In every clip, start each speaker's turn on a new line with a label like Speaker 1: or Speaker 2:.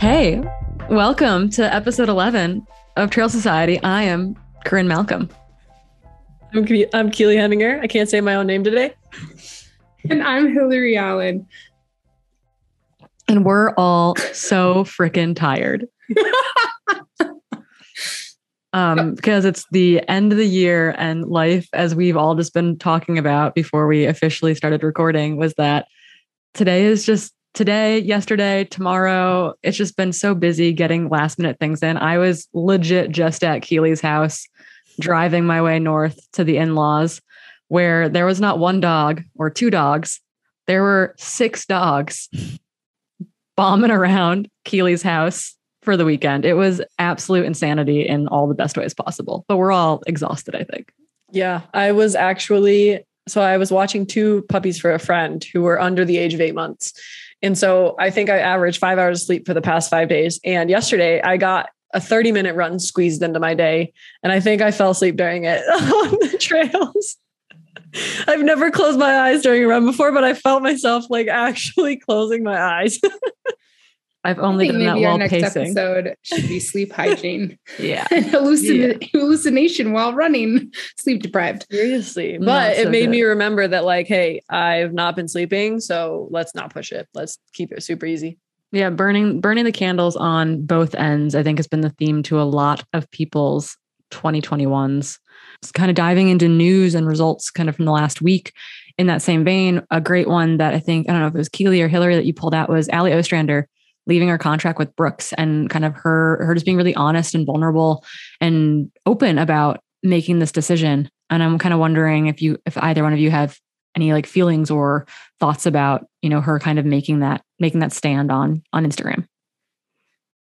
Speaker 1: Hey, welcome to episode 11 of Trail Society. I am Corinne Malcolm.
Speaker 2: I'm, I'm Keely Henninger. I can't say my own name today.
Speaker 3: And I'm Hillary Allen.
Speaker 1: And we're all so freaking tired. um, because it's the end of the year and life, as we've all just been talking about before we officially started recording, was that today is just today, yesterday, tomorrow. It's just been so busy getting last minute things in. I was legit just at Keely's house, driving my way north to the in laws, where there was not one dog or two dogs, there were six dogs bombing around Keely's house for the weekend. It was absolute insanity in all the best ways possible, but we're all exhausted, I think.
Speaker 2: Yeah, I was actually so I was watching two puppies for a friend who were under the age of eight months. And so I think I averaged five hours of sleep for the past five days. And yesterday I got a 30 minute run squeezed into my day. And I think I fell asleep during it on the trails. I've never closed my eyes during a run before, but I felt myself like actually closing my eyes.
Speaker 1: I've only done that while
Speaker 3: next
Speaker 1: pacing.
Speaker 3: episode should be sleep hygiene.
Speaker 1: yeah.
Speaker 3: and hallucin- yeah. hallucination while running, sleep deprived.
Speaker 2: Seriously. But so it made good. me remember that, like, hey, I've not been sleeping. So let's not push it. Let's keep it super easy.
Speaker 1: Yeah, burning burning the candles on both ends, I think has been the theme to a lot of people's 2021s. It's kind of diving into news and results kind of from the last week. In that same vein, a great one that I think, I don't know if it was Keely or Hillary that you pulled out was Allie Ostrander leaving her contract with Brooks and kind of her her just being really honest and vulnerable and open about making this decision. And I'm kind of wondering if you if either one of you have any like feelings or thoughts about, you know, her kind of making that making that stand on on Instagram.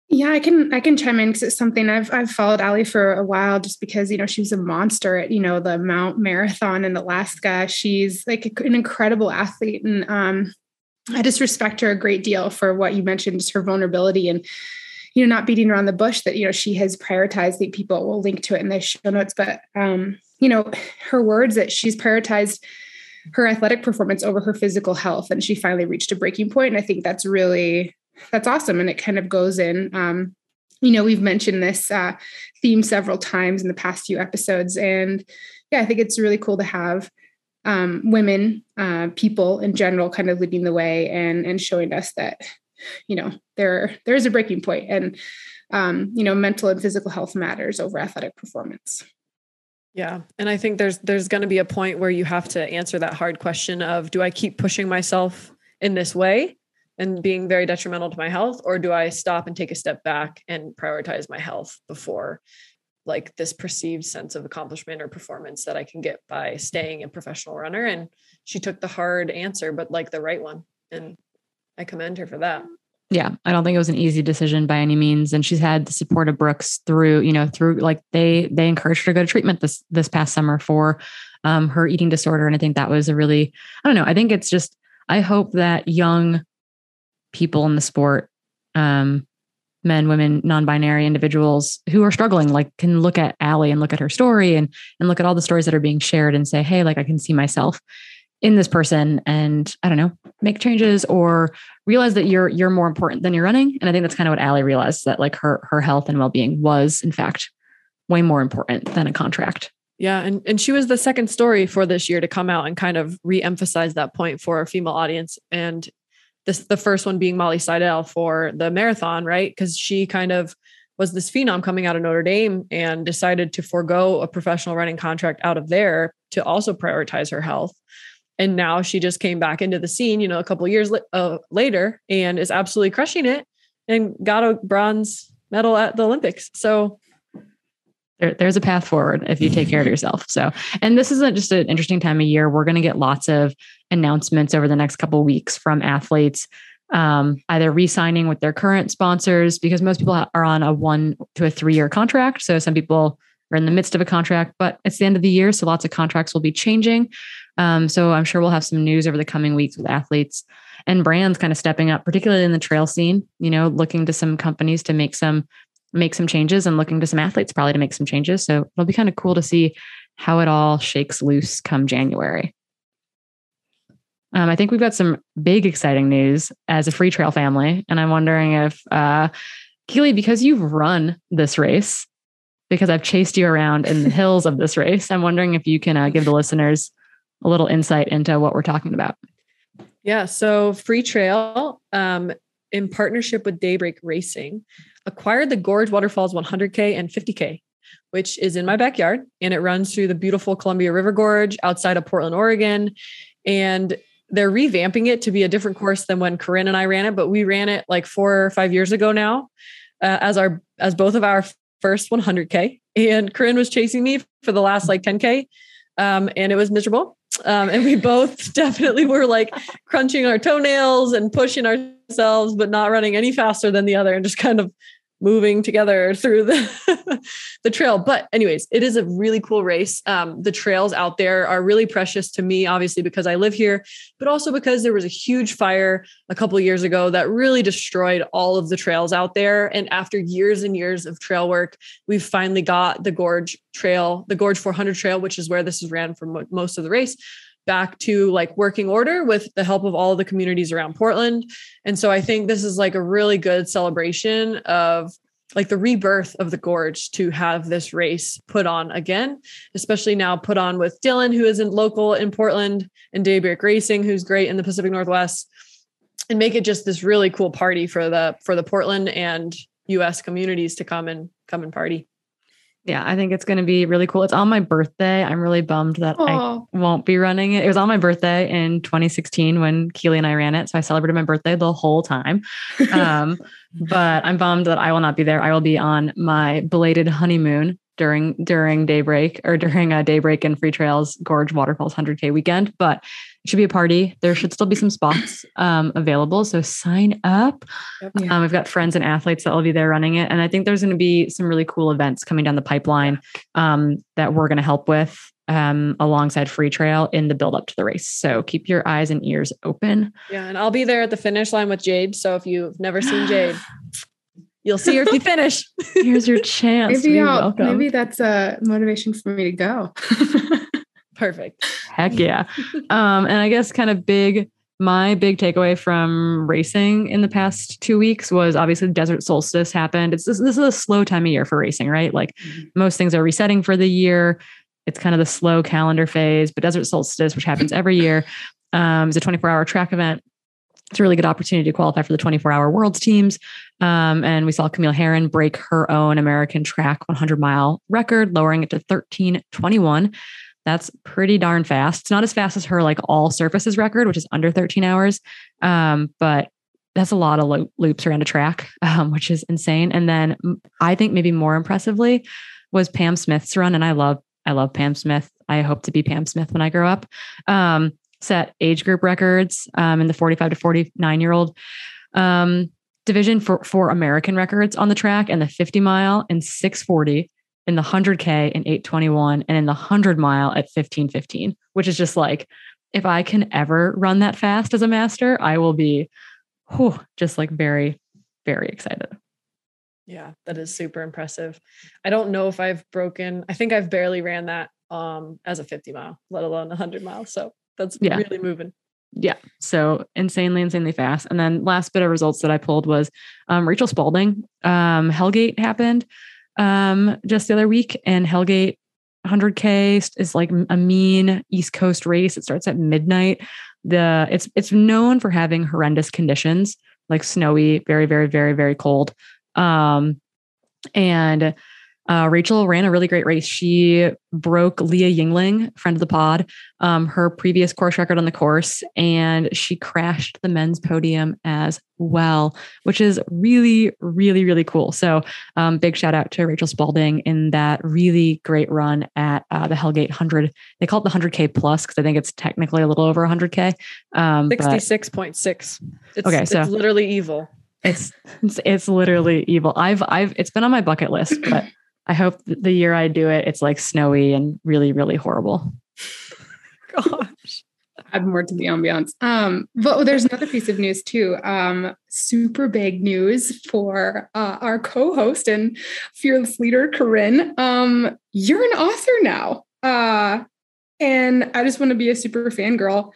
Speaker 3: Yeah, I can I can chime in because it's something I've I've followed Allie for a while just because you know she was a monster at you know the Mount Marathon in Alaska. She's like an incredible athlete and um I just respect her a great deal for what you mentioned, just her vulnerability and you know not beating around the bush that you know she has prioritized. The people will link to it in the show notes, but um, you know her words that she's prioritized her athletic performance over her physical health, and she finally reached a breaking point. And I think that's really that's awesome, and it kind of goes in. Um, you know, we've mentioned this uh, theme several times in the past few episodes, and yeah, I think it's really cool to have um, women, uh, people in general, kind of leading the way and and showing us that you know there there is a breaking point, and um, you know mental and physical health matters over athletic performance.
Speaker 2: Yeah, and I think there's there's going to be a point where you have to answer that hard question of do I keep pushing myself in this way and being very detrimental to my health or do I stop and take a step back and prioritize my health before like this perceived sense of accomplishment or performance that I can get by staying a professional runner. And she took the hard answer, but like the right one. And I commend her for that.
Speaker 1: Yeah, I don't think it was an easy decision by any means. And she's had the support of Brooks through, you know, through like they they encouraged her to go to treatment this this past summer for um, her eating disorder. And I think that was a really, I don't know, I think it's just I hope that young people in the sport um, men, women, non-binary individuals who are struggling, like can look at Allie and look at her story and and look at all the stories that are being shared and say, hey, like I can see myself in this person and I don't know, make changes or realize that you're you're more important than you're running. And I think that's kind of what Allie realized that like her her health and well-being was in fact way more important than a contract.
Speaker 2: Yeah, and and she was the second story for this year to come out and kind of re-emphasize that point for a female audience. And this the first one being Molly Seidel for the marathon, right? Because she kind of was this phenom coming out of Notre Dame and decided to forego a professional running contract out of there to also prioritize her health. And now she just came back into the scene, you know, a couple years uh, later and is absolutely crushing it and got a bronze medal at the Olympics. So
Speaker 1: there, there's a path forward if you take care of yourself. So, and this isn't just an interesting time of year. We're going to get lots of announcements over the next couple of weeks from athletes, um, either re-signing with their current sponsors because most people are on a one to a three-year contract. So some people are in the midst of a contract, but it's the end of the year, so lots of contracts will be changing. Um, so I'm sure we'll have some news over the coming weeks with athletes and brands kind of stepping up, particularly in the trail scene. You know, looking to some companies to make some make some changes and looking to some athletes probably to make some changes. So it'll be kind of cool to see how it all shakes loose come January. um, I think we've got some big exciting news as a Freetrail family. And I'm wondering if, uh, Keely, because you've run this race, because I've chased you around in the hills of this race, I'm wondering if you can uh, give the listeners a little insight into what we're talking about.
Speaker 2: Yeah. So Freetrail, um, in partnership with Daybreak Racing, acquired the Gorge Waterfalls 100K and 50K, which is in my backyard. And it runs through the beautiful Columbia River Gorge outside of Portland, Oregon. And they're revamping it to be a different course than when Corinne and I ran it, but we ran it like four or five years ago now uh, as our as both of our first 100k. And Corinne was chasing me for the last like 10k, um, and it was miserable. Um, and we both definitely were like crunching our toenails and pushing ourselves, but not running any faster than the other, and just kind of moving together through the the trail. But anyways, it is a really cool race. Um, the trails out there are really precious to me, obviously because I live here, but also because there was a huge fire a couple years ago that really destroyed all of the trails out there. And after years and years of trail work, we've finally got the Gorge Trail, the Gorge 400 Trail, which is where this is ran for mo- most of the race back to like working order with the help of all the communities around Portland. And so I think this is like a really good celebration of like the rebirth of the gorge to have this race put on again, especially now put on with Dylan, who isn't local in Portland, and Daybreak Racing, who's great in the Pacific Northwest, and make it just this really cool party for the for the Portland and US communities to come and come and party.
Speaker 1: Yeah, I think it's going to be really cool. It's on my birthday. I'm really bummed that. I won't be running it. It was on my birthday in 2016 when Keely and I ran it. So I celebrated my birthday the whole time. Um, but I'm bummed that I will not be there. I will be on my belated honeymoon during during daybreak or during a daybreak and Freetrails gorge waterfalls 100k weekend but it should be a party. There should still be some spots um, available so sign up. Yep. um, we've got friends and athletes that will be there running it and i think there's going to be some really cool events coming down the pipeline um, that we're going to help with um, alongside Freetrail in the build up to the race. So keep your eyes and ears open.
Speaker 2: Yeah and i'll be there at the finish line with jade so if you've never seen jade You'll see her if you finish.
Speaker 1: Here's your chance.
Speaker 3: Maybe, maybe that's a motivation for me to go.
Speaker 2: Perfect.
Speaker 1: Heck yeah. Um, and I guess kind of big, my big takeaway from racing in the past two weeks was obviously desert solstice happened. It's this, this is a slow time of year for racing, right? Like mm-hmm. most things are resetting for the year. It's kind of the slow calendar phase, but desert solstice, which happens every year, um, is a 24 hour track event it's a really good opportunity to qualify for the 24 hour worlds teams. Um, and we saw Camille Herron break her own American track 100 mile record, lowering it to 1321. That's pretty darn fast. It's not as fast as her like all surfaces record, which is under 13 hours. Um, but that's a lot of lo- loops around a track, um, which is insane. And then I think maybe more impressively was Pam Smith's run. And I love, I love Pam Smith. I hope to be Pam Smith when I grow up. Um, set age group records um, in the 45 to 49 year old um, division for, for American records on the track and the 50 mile and 640 in the 100K in 821 and in the 100 mile at 1515, which is just like, if I can ever run that fast as a master, I will be whew, just like very, very excited.
Speaker 2: Yeah, that is super impressive. I don't know if I've broken, I think I've barely ran that um, as a 50 mile, let alone 100 miles. So that's yeah. really moving.
Speaker 1: Yeah. So insanely, insanely fast. And then last bit of results that I pulled was um, Rachel Spalding. Um, Hellgate happened um, just the other week, and Hellgate 100K is like a mean East Coast race. It starts at midnight. The it's it's known for having horrendous conditions, like snowy, very, very, very, very cold. Um, and uh, Rachel ran a really great race. She broke Leah Yingling, friend of the pod, um, her previous course record on the course, and she crashed the men's podium as well, which is really, really, really cool. So, um, big shout out to Rachel Spalding in that really great run at uh, the Hellgate 100. They call it the 100K plus because I think it's technically a little over 100K.
Speaker 2: Um, 66.6. It's, okay, so it's literally evil.
Speaker 1: It's, it's it's literally evil. I've I've it's been on my bucket list, but I hope the year I do it, it's like snowy and really, really horrible.
Speaker 3: Gosh. Add more to the ambiance. Um, but there's another piece of news too. Um, super big news for uh, our co-host and fearless leader, Corinne. Um, you're an author now. Uh, and I just want to be a super fangirl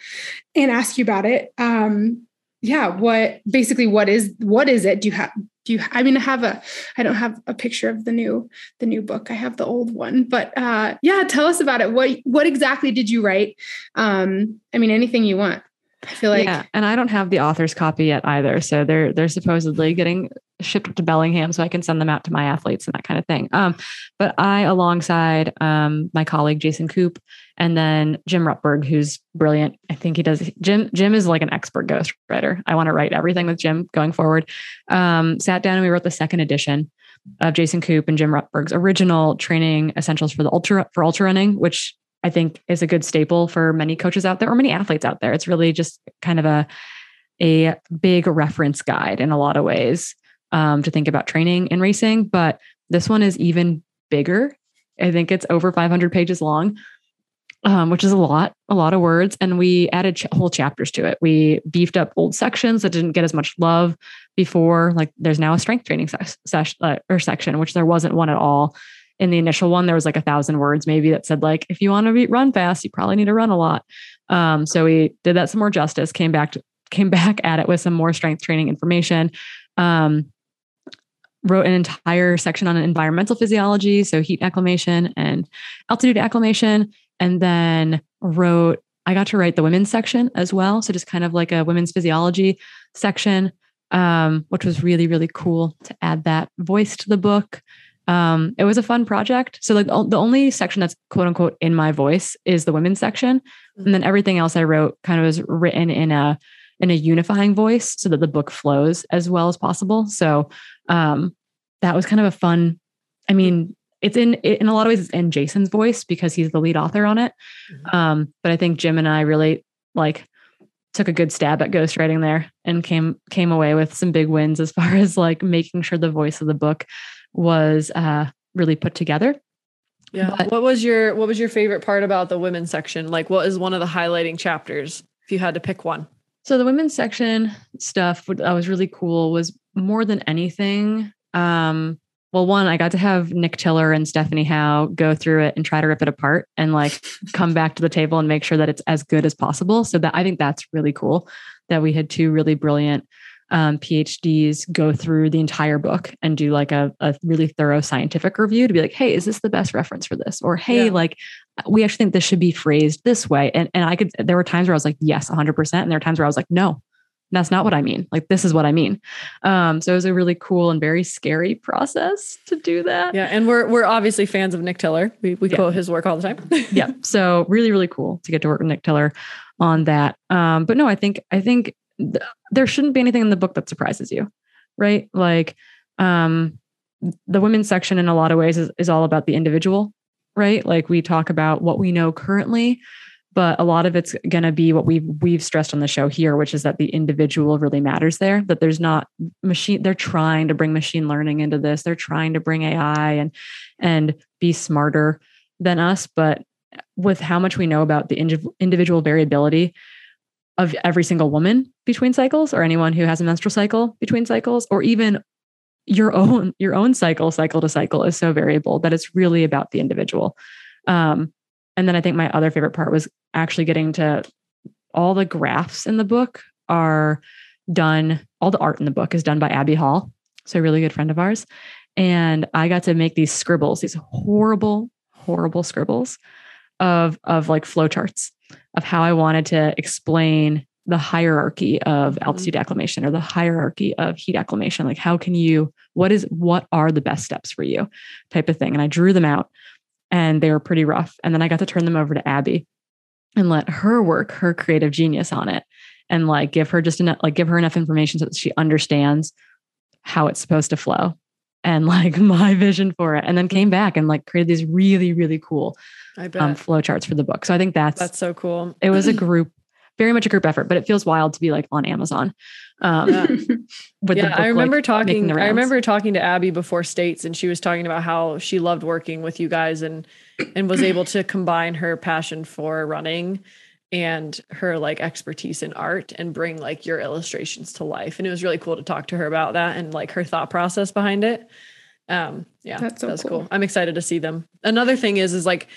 Speaker 3: and ask you about it. Um, yeah, what basically what is what is it? Do you have do you I mean I have a I don't have a picture of the new the new book. I have the old one. But uh yeah, tell us about it. What what exactly did you write? Um I mean anything you want. I feel like
Speaker 1: yeah, and I don't have the author's copy yet either. So they're they're supposedly getting shipped to Bellingham so I can send them out to my athletes and that kind of thing. Um, but I, alongside um, my colleague Jason Koop and then Jim Rutberg, who's brilliant. I think he does. Jim Jim is like an expert ghostwriter. I want to write everything with Jim going forward. Um, sat down and we wrote the second edition of Jason Koop and Jim Rutberg's original training essentials for the ultra for ultra running, which I think is a good staple for many coaches out there or many athletes out there. It's really just kind of a a big reference guide in a lot of ways um, to think about training and racing. But this one is even bigger. I think it's over 500 pages long, um, which is a lot, a lot of words. And we added ch- whole chapters to it. We beefed up old sections that didn't get as much love before. Like there's now a strength training ses- ses- uh, or section, which there wasn't one at all. In the initial one, there was like a thousand words maybe that said like, if you want to run fast, you probably need to run a lot. Um, so we did that some more justice. Came back to, came back at it with some more strength training information. Um, wrote an entire section on environmental physiology, so heat acclimation and altitude acclimation, and then wrote I got to write the women's section as well, so just kind of like a women's physiology section, um, which was really really cool to add that voice to the book. Um, it was a fun project. So like the only section that's quote unquote in my voice is the women's section, and then everything else I wrote kind of was written in a in a unifying voice so that the book flows as well as possible. So um, that was kind of a fun. I mean, it's in in a lot of ways it's in Jason's voice because he's the lead author on it. Mm-hmm. Um, but I think Jim and I really like took a good stab at ghostwriting there and came came away with some big wins as far as like making sure the voice of the book was uh, really put together.
Speaker 2: Yeah. But, what was your what was your favorite part about the women's section? Like what is one of the highlighting chapters if you had to pick one?
Speaker 1: So the women's section stuff that was really cool was more than anything um, well, one, I got to have Nick Tiller and Stephanie Howe go through it and try to rip it apart and like come back to the table and make sure that it's as good as possible. So that I think that's really cool that we had two really brilliant um, PhDs go through the entire book and do like a, a really thorough scientific review to be like, hey, is this the best reference for this? Or hey, yeah. like we actually think this should be phrased this way. And and I could there were times where I was like, yes, 100%. And there were times where I was like, no, that's not what I mean. Like this is what I mean. Um, so it was a really cool and very scary process to do that.
Speaker 2: Yeah, and we're we're obviously fans of Nick Tiller. We we yeah. quote his work all the time.
Speaker 1: yeah. So really really cool to get to work with Nick Tiller on that. Um, but no, I think I think th- there shouldn't be anything in the book that surprises you, right? Like um, the women's section in a lot of ways is, is all about the individual, right? Like we talk about what we know currently but a lot of it's going to be what we've we've stressed on the show here which is that the individual really matters there that there's not machine they're trying to bring machine learning into this. They're trying to bring ai and and be smarter than us. But with how much we know about the individual variability of every single woman between cycles or anyone who has a menstrual cycle between cycles or even your own your own cycle cycle to cycle is so variable that it's really about the individual. Um, and then I think my other favorite part was actually getting to all the graphs in the book are done, all the art in the book is done by Abby Hall. So a really good friend of ours. And I got to make these scribbles, these horrible, horrible scribbles of, of like flowcharts of how I wanted to explain the hierarchy of mm-hmm. altitude acclimation or the hierarchy of heat acclimation. Like how can you, what is, what are the best steps for you type of thing. And I drew them out and they were pretty rough. And then I got to turn them over to Abby and let her work her creative genius on it and like give her just enough, like give her enough information so that she understands how it's supposed to flow and like my vision for it. And then came back and like created these really, really cool um, flow charts for the book. So I think that's
Speaker 2: that's so cool.
Speaker 1: It was a group very much a group effort, but it feels wild to be like on Amazon. Um,
Speaker 2: yeah, with yeah I remember like talking. I remember talking to Abby before states, and she was talking about how she loved working with you guys and and was able to combine her passion for running and her like expertise in art and bring like your illustrations to life. And it was really cool to talk to her about that and like her thought process behind it. Um, yeah, that's, so that's cool. cool. I'm excited to see them. Another thing is, is like,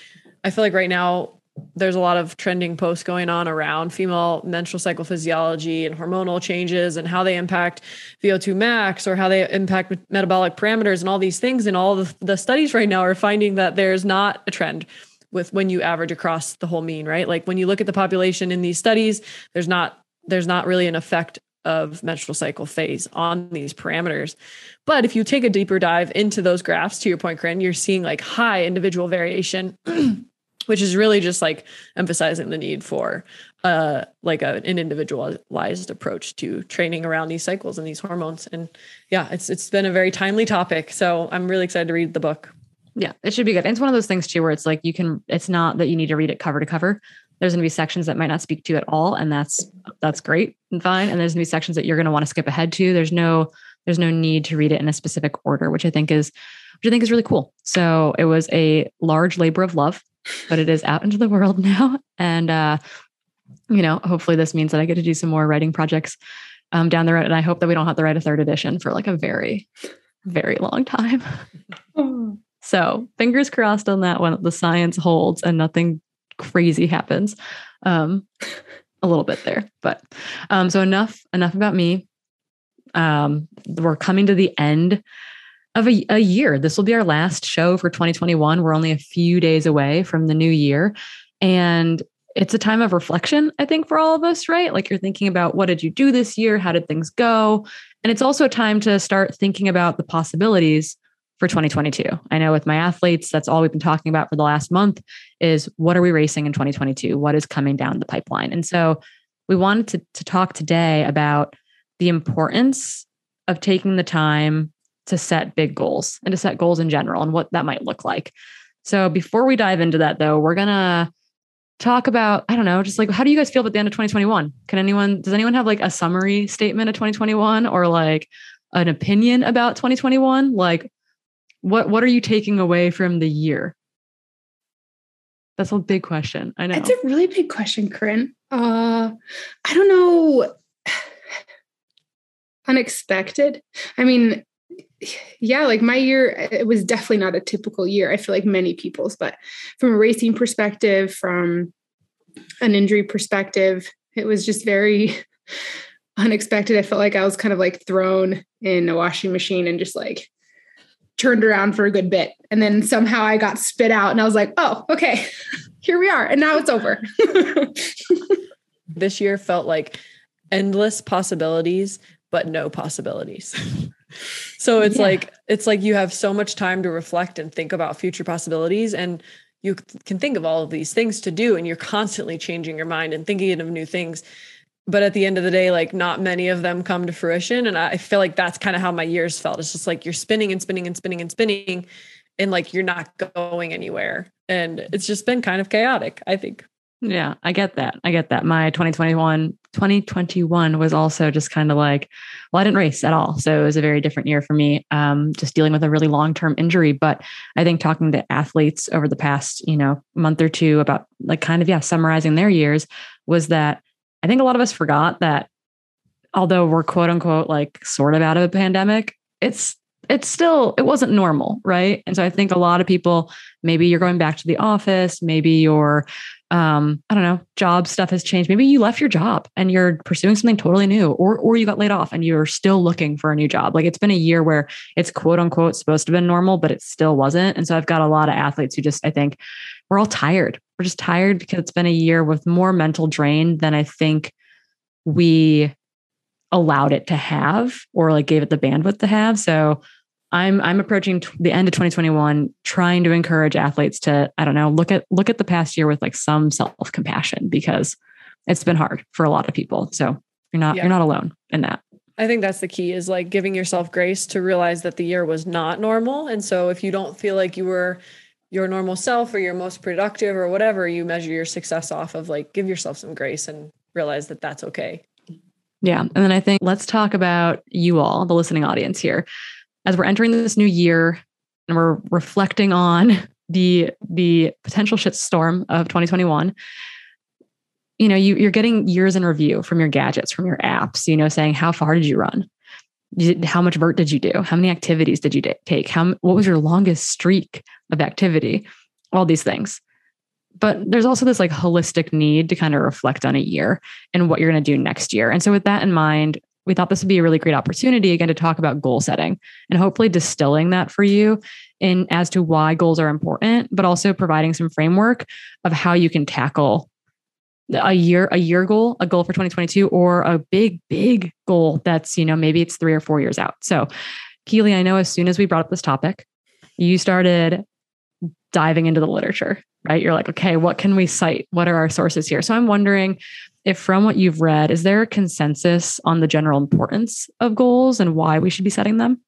Speaker 2: I feel like right now there's a lot of trending posts going on around female menstrual cycle physiology and hormonal changes and how they impact VO2 max or how they impact metabolic parameters and all these things. And all the, the studies right now are finding that there's not a trend with when you average across the whole mean, right? Like when you look at the population in these studies, there's not there's not really an effect of menstrual cycle phase on these parameters. But if you take a deeper dive into those graphs, to your point, Corinne, you're seeing like high individual variation, which is really just like emphasizing the need for uh like a, an individualized approach to training around these cycles and these hormones. And yeah, it's it's been a very timely topic. So I'm really excited to read the book.
Speaker 1: Yeah, it should be good. And it's one of those things too where it's like you can it's not that you need to read it cover to cover there's going to be sections that might not speak to you at all and that's that's great and fine and there's going to be sections that you're going to want to skip ahead to there's no there's no need to read it in a specific order which i think is which i think is really cool so it was a large labor of love but it is out into the world now. And uh you know hopefully this means that i get to do some more writing projects um down the road. And i hope that we don't have to write a third edition for like a very very long time. So fingers crossed on that one. The science holds and nothing crazy happens. Um, a little bit there, but um, so enough enough about me. Um, we're coming to the end of a, a year. This will be our last show for 2021. We're only a few days away from the new year, and it's a time of reflection, I think, for all of us, right? Like you're thinking about what did you do this year? How did things go? And it's also a time to start thinking about the possibilities for 2022. I know with my athletes, that's all we've been talking about for the last month is what are we racing in 2022? What is coming down the pipeline? And so we wanted to, to talk today about the importance of taking the time to set big goals and to set goals in general and what that might look like. So before we dive into that though, we're going to talk about I don't know, just like how do you guys feel about the end of 2021? Can anyone does anyone have like a summary statement of 2021 or like an opinion about 2021? Like what what are you taking away from the year? That's a big question. I know.
Speaker 3: It's a really big question, Corinne. Uh I don't know. Unexpected. I mean, yeah, like my year, it was definitely not a typical year. I feel like many people's, but from a racing perspective, from an injury perspective, it was just very unexpected. I felt like I was kind of like thrown in a washing machine and just like turned around for a good bit. And then somehow I got spit out and I was like, oh, okay, here we are. And now it's over.
Speaker 2: this year felt like endless possibilities, but no possibilities. So it's yeah. like, it's like you have so much time to reflect and think about future possibilities. And you can think of all of these things to do, and you're constantly changing your mind and thinking of new things but at the end of the day like not many of them come to fruition and i feel like that's kind of how my years felt it's just like you're spinning and spinning and spinning and spinning and like you're not going anywhere and it's just been kind of chaotic i think
Speaker 1: yeah i get that. I get that. My 2021 2021 was also just kind of like well i didn't race at all. So it was a very different year for me um, just dealing with a really long-term injury. But i think talking to athletes over the past you know month or two about like kind of yeah summarizing their years was that I think a lot of us forgot that although we're quote unquote like sort of out of a pandemic, it's it's still it wasn't normal, right? And so I think a lot of people maybe you're going back to the office, maybe your um I don't know, job stuff has changed. Maybe you left your job and you're pursuing something totally new or or you got laid off and you're still looking for a new job. Like it's been a year where it's quote unquote supposed to have been normal, but it still wasn't. And so I've got a lot of athletes who just I think we're all tired. We're just tired because it's been a year with more mental drain than I think we allowed it to have or like gave it the bandwidth to have. So I'm I'm approaching t- the end of 2021 trying to encourage athletes to I don't know look at look at the past year with like some self-compassion because it's been hard for a lot of people. So you're not yeah. you're not alone in that.
Speaker 2: I think that's the key is like giving yourself grace to realize that the year was not normal and so if you don't feel like you were your normal self or your most productive or whatever you measure your success off of like give yourself some grace and realize that that's okay
Speaker 1: yeah and then i think let's talk about you all the listening audience here as we're entering this new year and we're reflecting on the the potential shitstorm of 2021 you know you, you're getting years in review from your gadgets from your apps you know saying how far did you run? How much vert did you do? How many activities did you take? How what was your longest streak of activity? All these things. But there's also this like holistic need to kind of reflect on a year and what you're going to do next year. And so, with that in mind, we thought this would be a really great opportunity again to talk about goal setting and hopefully distilling that for you in as to why goals are important, but also providing some framework of how you can tackle a year a year goal, a goal for 2022 or a big big goal that's, you know, maybe it's 3 or 4 years out. So, Keely, I know as soon as we brought up this topic, you started diving into the literature, right? You're like, okay, what can we cite? What are our sources here? So I'm wondering if from what you've read, is there a consensus on the general importance of goals and why we should be setting them?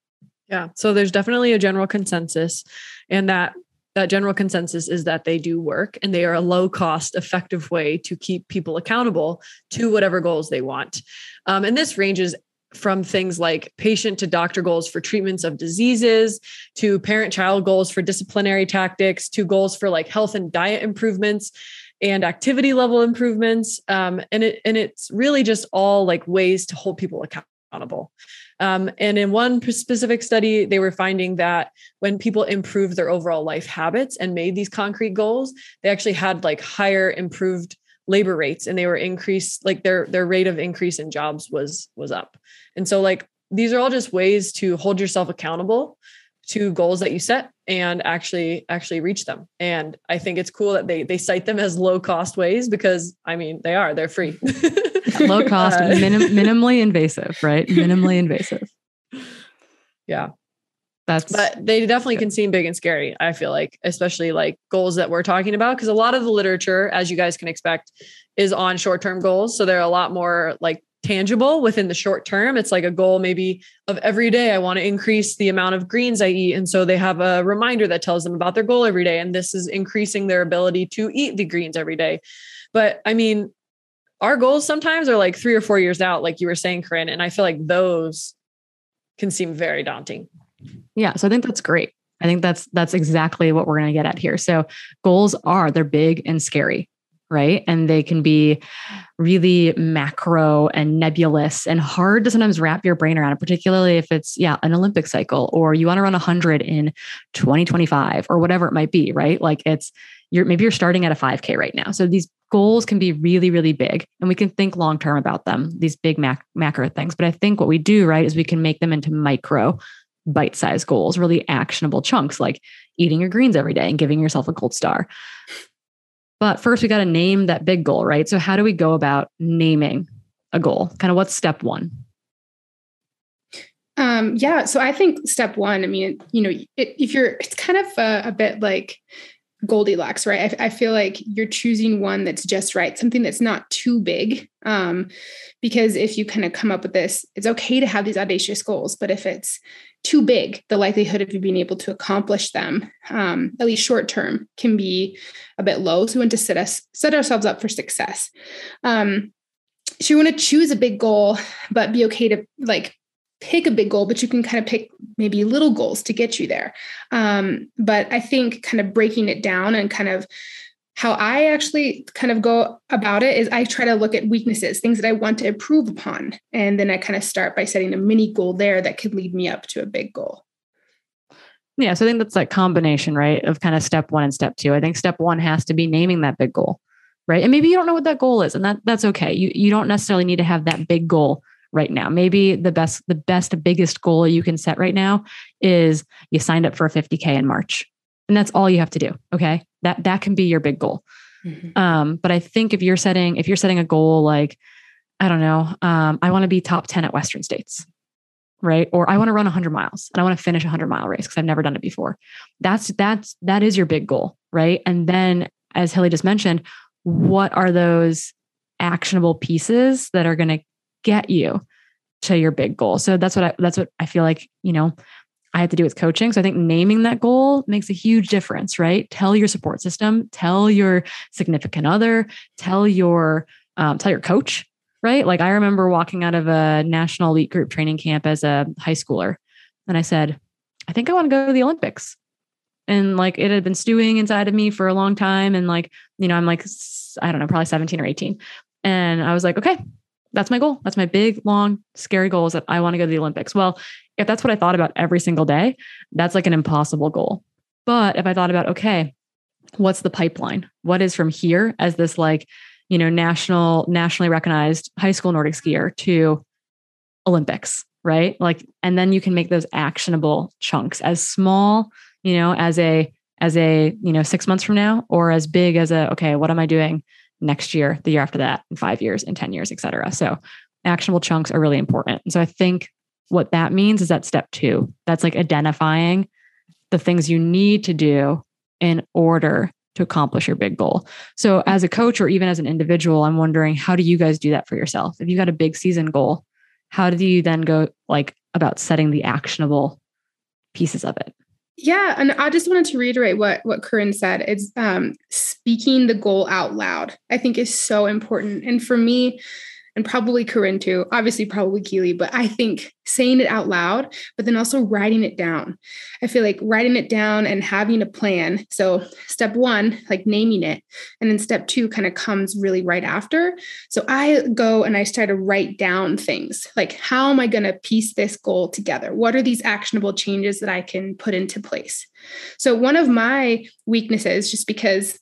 Speaker 2: Yeah. So there's definitely a general consensus and that that general consensus is that they do work and they are a low cost effective way to keep people accountable to whatever goals they want um, and this ranges from things like patient to doctor goals for treatments of diseases to parent child goals for disciplinary tactics to goals for like health and diet improvements and activity level improvements. Um, and it and it's really just all like ways to hold people accountable. Um, and in one specific study, they were finding that when people improved their overall life habits and made these concrete goals, they actually had like higher improved labor rates and they were increased like their their rate of increase in jobs was was up and so like these are all just ways to hold yourself accountable to goals that you set and actually actually reach them. And i think it's cool that they they cite them as low cost ways because i mean they are they're free.
Speaker 1: Low cost uh, minim, minimally invasive right? Minimally invasive.
Speaker 2: Yeah. That's but they definitely can seem big and scary i feel like especially like goals that we're talking about because a lot of the literature as you guys can expect is on short-term goals. So they're a lot more like tangible within the short term. It's like a goal maybe of every day I want to increase the amount of greens I eat. And so they have a reminder that tells them about their goal every day. And this is increasing their ability to eat the greens every day. But I mean, our goals sometimes are like three or four years out, like you were saying, Corinne. And I feel like those can seem very daunting.
Speaker 1: Yeah. So I think that's great. I think that's that's exactly what we're going to get at here. So goals are they're big and scary right? And they can be really macro and nebulous and hard to sometimes wrap your brain around, particularly if it's, yeah, an Olympic cycle or you want to run 100 in 2025 or whatever it might be, right? Like it's, you're maybe you're starting at a 5K right now. So these goals can be really, really big and we can think long term about them, these big mac- macro things. But I think what we do, right, is we can make them into micro bite sized goals, really actionable chunks like eating your greens every day and giving yourself a gold star. But first, we got to name that big goal, right? So, how do we go about naming a goal? Kind of what's step one?
Speaker 3: Um, yeah. So, I think step one, I mean, you know, it, if you're, it's kind of a, a bit like Goldilocks, right? I, I, feel like you're choosing one that's just right, something that's not too big. Um, because if you kind of come up with this, it's okay to have these audacious goals, but if it's too big, the likelihood of you being able to accomplish them, um, at least short term, can be a bit low. So we want to set us set ourselves up for success. Um, so you want to choose a big goal, but be okay to like pick a big goal, but you can kind of pick maybe little goals to get you there. Um, but I think kind of breaking it down and kind of how I actually kind of go about it is I try to look at weaknesses, things that I want to improve upon. And then I kind of start by setting a mini goal there that could lead me up to a big goal.
Speaker 1: Yeah. So I think that's like combination, right? Of kind of step one and step two. I think step one has to be naming that big goal. Right. And maybe you don't know what that goal is, and that that's okay. You you don't necessarily need to have that big goal right now. Maybe the best, the best, biggest goal you can set right now is you signed up for a 50K in March. And that's all you have to do. Okay. That that can be your big goal. Mm-hmm. Um, but I think if you're setting, if you're setting a goal like, I don't know, um, I want to be top 10 at Western States, right? Or I want to run 100 miles and I want to finish a 100 mile race because I've never done it before. That's that's that is your big goal, right? And then, as Hilly just mentioned, what are those actionable pieces that are going to get you to your big goal. So that's what I that's what I feel like, you know, I have to do with coaching. So I think naming that goal makes a huge difference, right? Tell your support system, tell your significant other, tell your um, tell your coach, right? Like I remember walking out of a national elite group training camp as a high schooler, and I said, I think I want to go to the Olympics. And like it had been stewing inside of me for a long time. And like, you know, I'm like, I don't know, probably 17 or 18. And I was like, okay, that's my goal. That's my big, long, scary goal is that I want to go to the Olympics. Well, if that's what I thought about every single day, that's like an impossible goal. But if I thought about, okay, what's the pipeline? What is from here as this like, you know, national, nationally recognized high school Nordic skier to Olympics, right? Like, and then you can make those actionable chunks as small, you know, as a, as a, you know, six months from now, or as big as a, okay, what am I doing next year, the year after that, in five years, in 10 years, et cetera. So actionable chunks are really important. And so I think what that means is that step two, that's like identifying the things you need to do in order to accomplish your big goal. So, as a coach or even as an individual, I'm wondering how do you guys do that for yourself? If you got a big season goal, how do you then go like about setting the actionable pieces of it?
Speaker 3: Yeah, and I just wanted to reiterate what what Corinne said. It's um, speaking the goal out loud. I think is so important, and for me, and probably Corinne too, obviously probably Keely, but I think saying it out loud, but then also writing it down. I feel like writing it down and having a plan. So step one, like naming it, and then step two kind of comes really right after. So I go and I start to write down things like how am I going to piece this goal together? What are these actionable changes that I can put into place? So one of my weaknesses, just because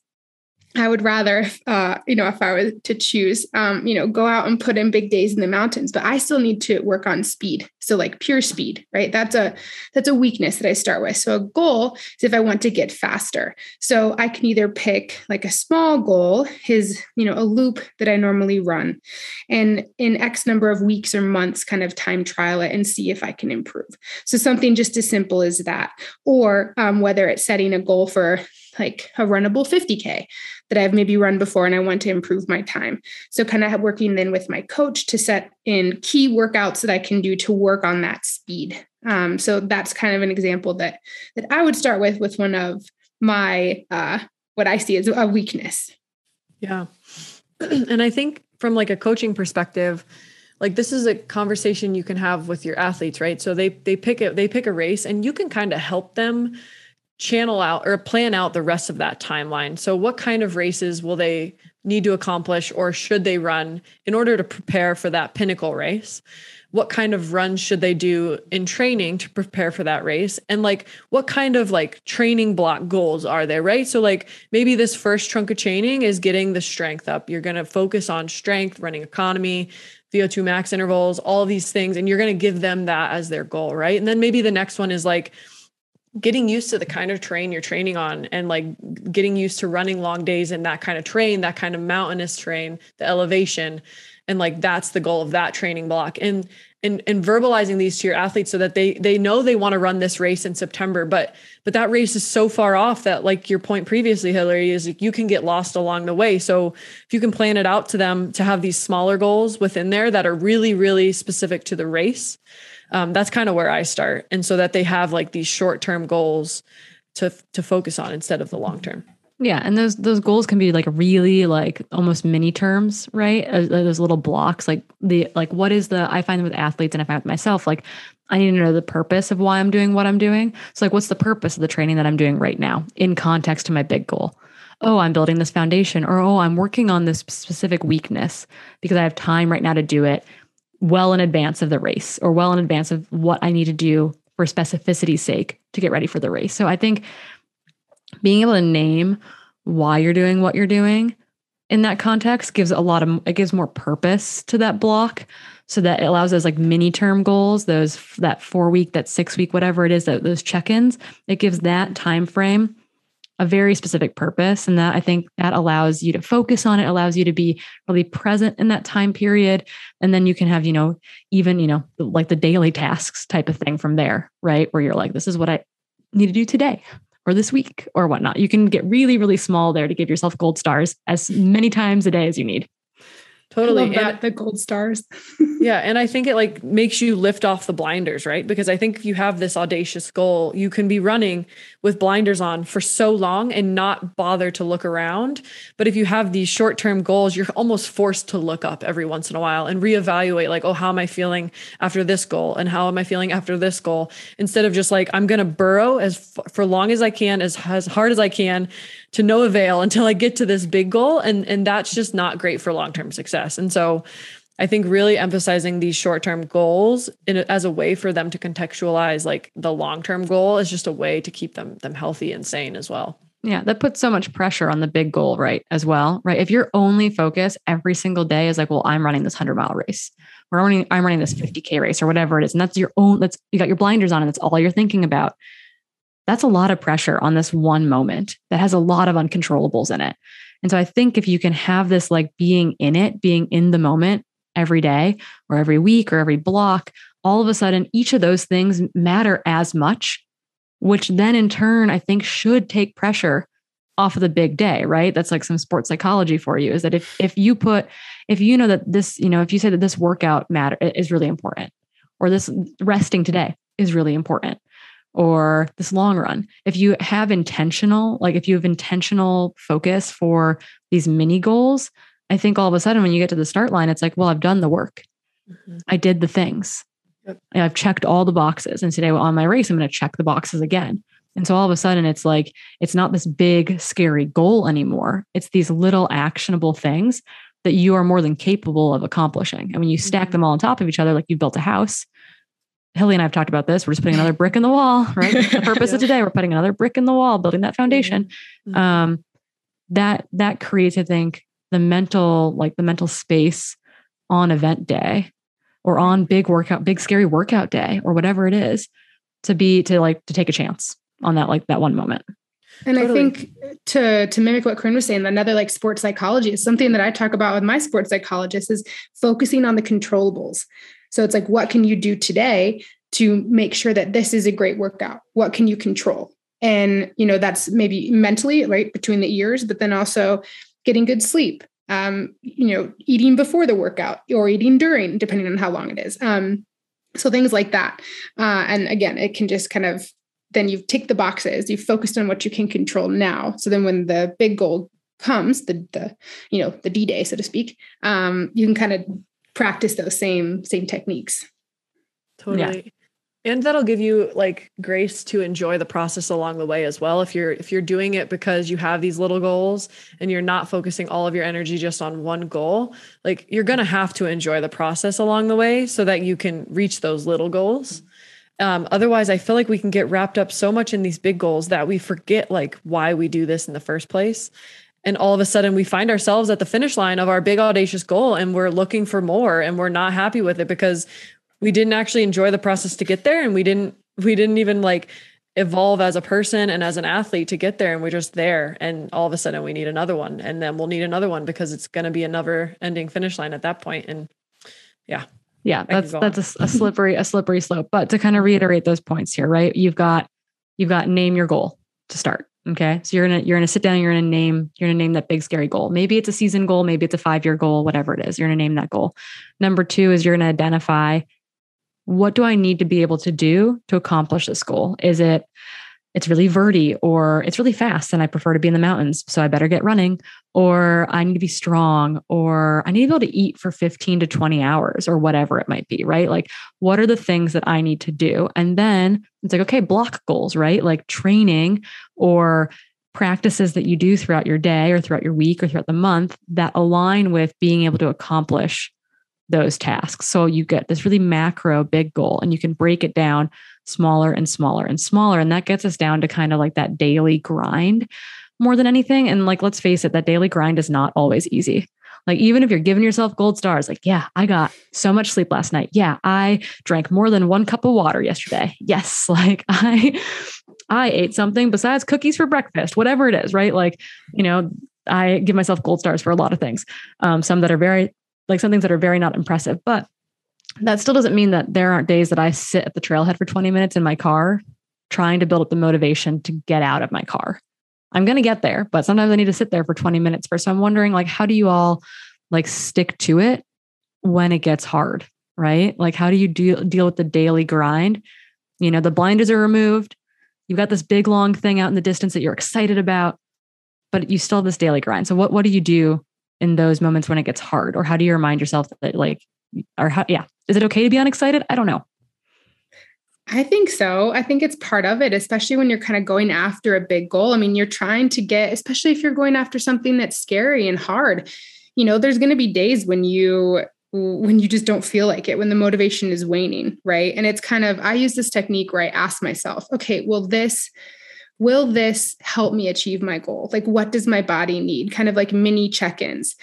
Speaker 3: I would rather, uh, you know, if I were to choose, um, you know, go out and put in big days in the mountains, but I still need to work on speed. So like pure speed, right? That's a that's a weakness that I start with. So a goal is if I want to get faster. So I can either pick like a small goal, is you know a loop that I normally run, and in X number of weeks or months, kind of time trial it and see if I can improve. So something just as simple as that, or um, whether it's setting a goal for like a runnable 50K that I've maybe run before and I want to improve my time. So, kind of working then with my coach to set in key workouts that I can do to work on that speed. Um, so that's kind of an example that that I would start with with one of my uh, what I see as a weakness.
Speaker 2: Yeah, and I think from like a coaching perspective, like this is a conversation you can have with your athletes, right? So they they pick a they pick a race, and you can kind of help them channel out or plan out the rest of that timeline. So, what kind of races will they need to accomplish or should they run in order to prepare for that pinnacle race? What kind of runs should they do in training to prepare for that race? And like, what kind of like training block goals are there, right? So, like, maybe this first trunk of chaining is getting the strength up. You're going to focus on strength, running economy, VO2 max intervals, all these things, and you're going to give them that as their goal, right? And then maybe the next one is like, getting used to the kind of terrain you're training on and like getting used to running long days in that kind of terrain, that kind of mountainous terrain, the elevation. And like that's the goal of that training block. And and and verbalizing these to your athletes so that they they know they want to run this race in September, but but that race is so far off that like your point previously, Hillary, is you can get lost along the way. So if you can plan it out to them to have these smaller goals within there that are really, really specific to the race, um, that's kind of where I start. And so that they have like these short term goals to to focus on instead of the long term.
Speaker 1: Yeah, and those those goals can be like really like almost mini terms, right? Uh, those little blocks, like the like what is the I find with athletes and I find with myself, like I need to know the purpose of why I'm doing what I'm doing. So like, what's the purpose of the training that I'm doing right now in context to my big goal? Oh, I'm building this foundation, or oh, I'm working on this specific weakness because I have time right now to do it well in advance of the race or well in advance of what I need to do for specificity's sake to get ready for the race. So I think being able to name why you're doing what you're doing in that context gives a lot of it gives more purpose to that block so that it allows those like mini term goals those that 4 week that 6 week whatever it is that those check-ins it gives that time frame a very specific purpose. And that I think that allows you to focus on it, allows you to be really present in that time period. And then you can have, you know, even, you know, like the daily tasks type of thing from there, right? Where you're like, this is what I need to do today or this week or whatnot. You can get really, really small there to give yourself gold stars as many times a day as you need.
Speaker 2: Totally.
Speaker 3: and the gold stars.
Speaker 2: yeah. And I think it like makes you lift off the blinders, right? Because I think if you have this audacious goal, you can be running with blinders on for so long and not bother to look around. But if you have these short term goals, you're almost forced to look up every once in a while and reevaluate, like, oh, how am I feeling after this goal? And how am I feeling after this goal? Instead of just like, I'm going to burrow as f- for long as I can, as, as hard as I can to no avail until I get to this big goal. And, and that's just not great for long term success. And so I think really emphasizing these short term goals in as a way for them to contextualize like the long term goal is just a way to keep them them healthy and sane as well.
Speaker 1: Yeah, that puts so much pressure on the big goal, right? As well, right? If your only focus every single day is like, well, I'm running this 100 mile race, or I'm running, I'm running this 50K race, or whatever it is, and that's your own, that's you got your blinders on, and that's all you're thinking about. That's a lot of pressure on this one moment that has a lot of uncontrollables in it. And so I think if you can have this like being in it, being in the moment every day, or every week, or every block, all of a sudden, each of those things matter as much which then in turn, I think should take pressure off of the big day, right? That's like some sports psychology for you is that if if you put if you know that this, you know, if you say that this workout matter is really important or this resting today is really important or this long run, if you have intentional, like if you have intentional focus for these mini goals, I think all of a sudden when you get to the start line, it's like, well, I've done the work. Mm-hmm. I did the things. Yep. I've checked all the boxes. And today on my race, I'm going to check the boxes again. And so all of a sudden, it's like, it's not this big, scary goal anymore. It's these little actionable things that you are more than capable of accomplishing. And when you stack mm-hmm. them all on top of each other like you built a house. Hilly and I have talked about this. We're just putting another brick in the wall, right? the purpose yeah. of today, we're putting another brick in the wall, building that foundation. Mm-hmm. Um, that that creates, I think, the mental, like the mental space on event day or on big workout, big scary workout day or whatever it is to be to like to take a chance on that like that one moment.
Speaker 3: And totally. I think to to mimic what Corinne was saying, another like sports psychology is something that I talk about with my sports psychologist is focusing on the controllables. So it's like, what can you do today to make sure that this is a great workout? What can you control? And you know, that's maybe mentally right between the ears, but then also getting good sleep, um, you know, eating before the workout or eating during, depending on how long it is. Um, so things like that. Uh, and again, it can just kind of then you've ticked the boxes. You've focused on what you can control now. So then when the big goal comes, the the you know the D day, so to speak, um, you can kind of practice those same same techniques.
Speaker 2: Totally. Yeah and that'll give you like grace to enjoy the process along the way as well. If you're if you're doing it because you have these little goals and you're not focusing all of your energy just on one goal like you're going to have to enjoy the process along the way so that you can reach those little goals. Um, otherwise i feel like we can get wrapped up so much in these big goals that we forget like why we do this in the first place. And all of a sudden we find ourselves at the finish line of our big audacious goal and we're looking for more and we're not happy with it because we didn't actually enjoy the process to get there and we didn't we didn't even like evolve as a person and as an athlete to get there and we're just there and all of a sudden we need another one and then we'll need another one because it's going to be another ending finish line at that point and yeah.
Speaker 1: Yeah that's that's a, a slippery a slippery slope but to kind of reiterate those points here right you've got you've got name your goal to start okay? So you're gonna you're gonna sit down you're gonna name you're gonna name that big scary goal. Maybe it's a season goal maybe it's a five year goal whatever it is you're gonna name that goal. Number two is you're gonna identify what do I need to be able to do to accomplish this goal? Is it it's really verty or it's really fast and I prefer to be in the mountains, so I better get running, or I need to be strong, or I need to be able to eat for 15 to 20 hours or whatever it might be, right? Like, what are the things that I need to do? And then it's like, okay, block goals, right? Like training or practices that you do throughout your day or throughout your week or throughout the month that align with being able to accomplish those tasks. So you get this really macro big goal and you can break it down smaller and smaller and smaller. And that gets us down to kind of like that daily grind more than anything. And like, let's face it, that daily grind is not always easy. Like, even if you're giving yourself gold stars, like, yeah, I got so much sleep last night. Yeah, I drank more than one cup of water yesterday. Yes, like I I ate something besides cookies for breakfast, whatever it is, right? Like, you know, I give myself gold stars for a lot of things. Um, some that are very like some things that are very not impressive. But that still doesn't mean that there aren't days that I sit at the trailhead for 20 minutes in my car trying to build up the motivation to get out of my car. I'm going to get there, but sometimes I need to sit there for 20 minutes first. So I'm wondering like how do you all like stick to it when it gets hard, right? Like how do you deal deal with the daily grind? You know, the blinders are removed. You've got this big long thing out in the distance that you're excited about, but you still have this daily grind. So what what do you do in those moments when it gets hard or how do you remind yourself that like or how yeah is it okay to be unexcited i don't know
Speaker 3: I think so. I think it's part of it, especially when you're kind of going after a big goal. I mean, you're trying to get, especially if you're going after something that's scary and hard. You know, there's going to be days when you when you just don't feel like it, when the motivation is waning, right? And it's kind of I use this technique where I ask myself, okay, well this will this help me achieve my goal? Like, what does my body need? Kind of like mini check ins.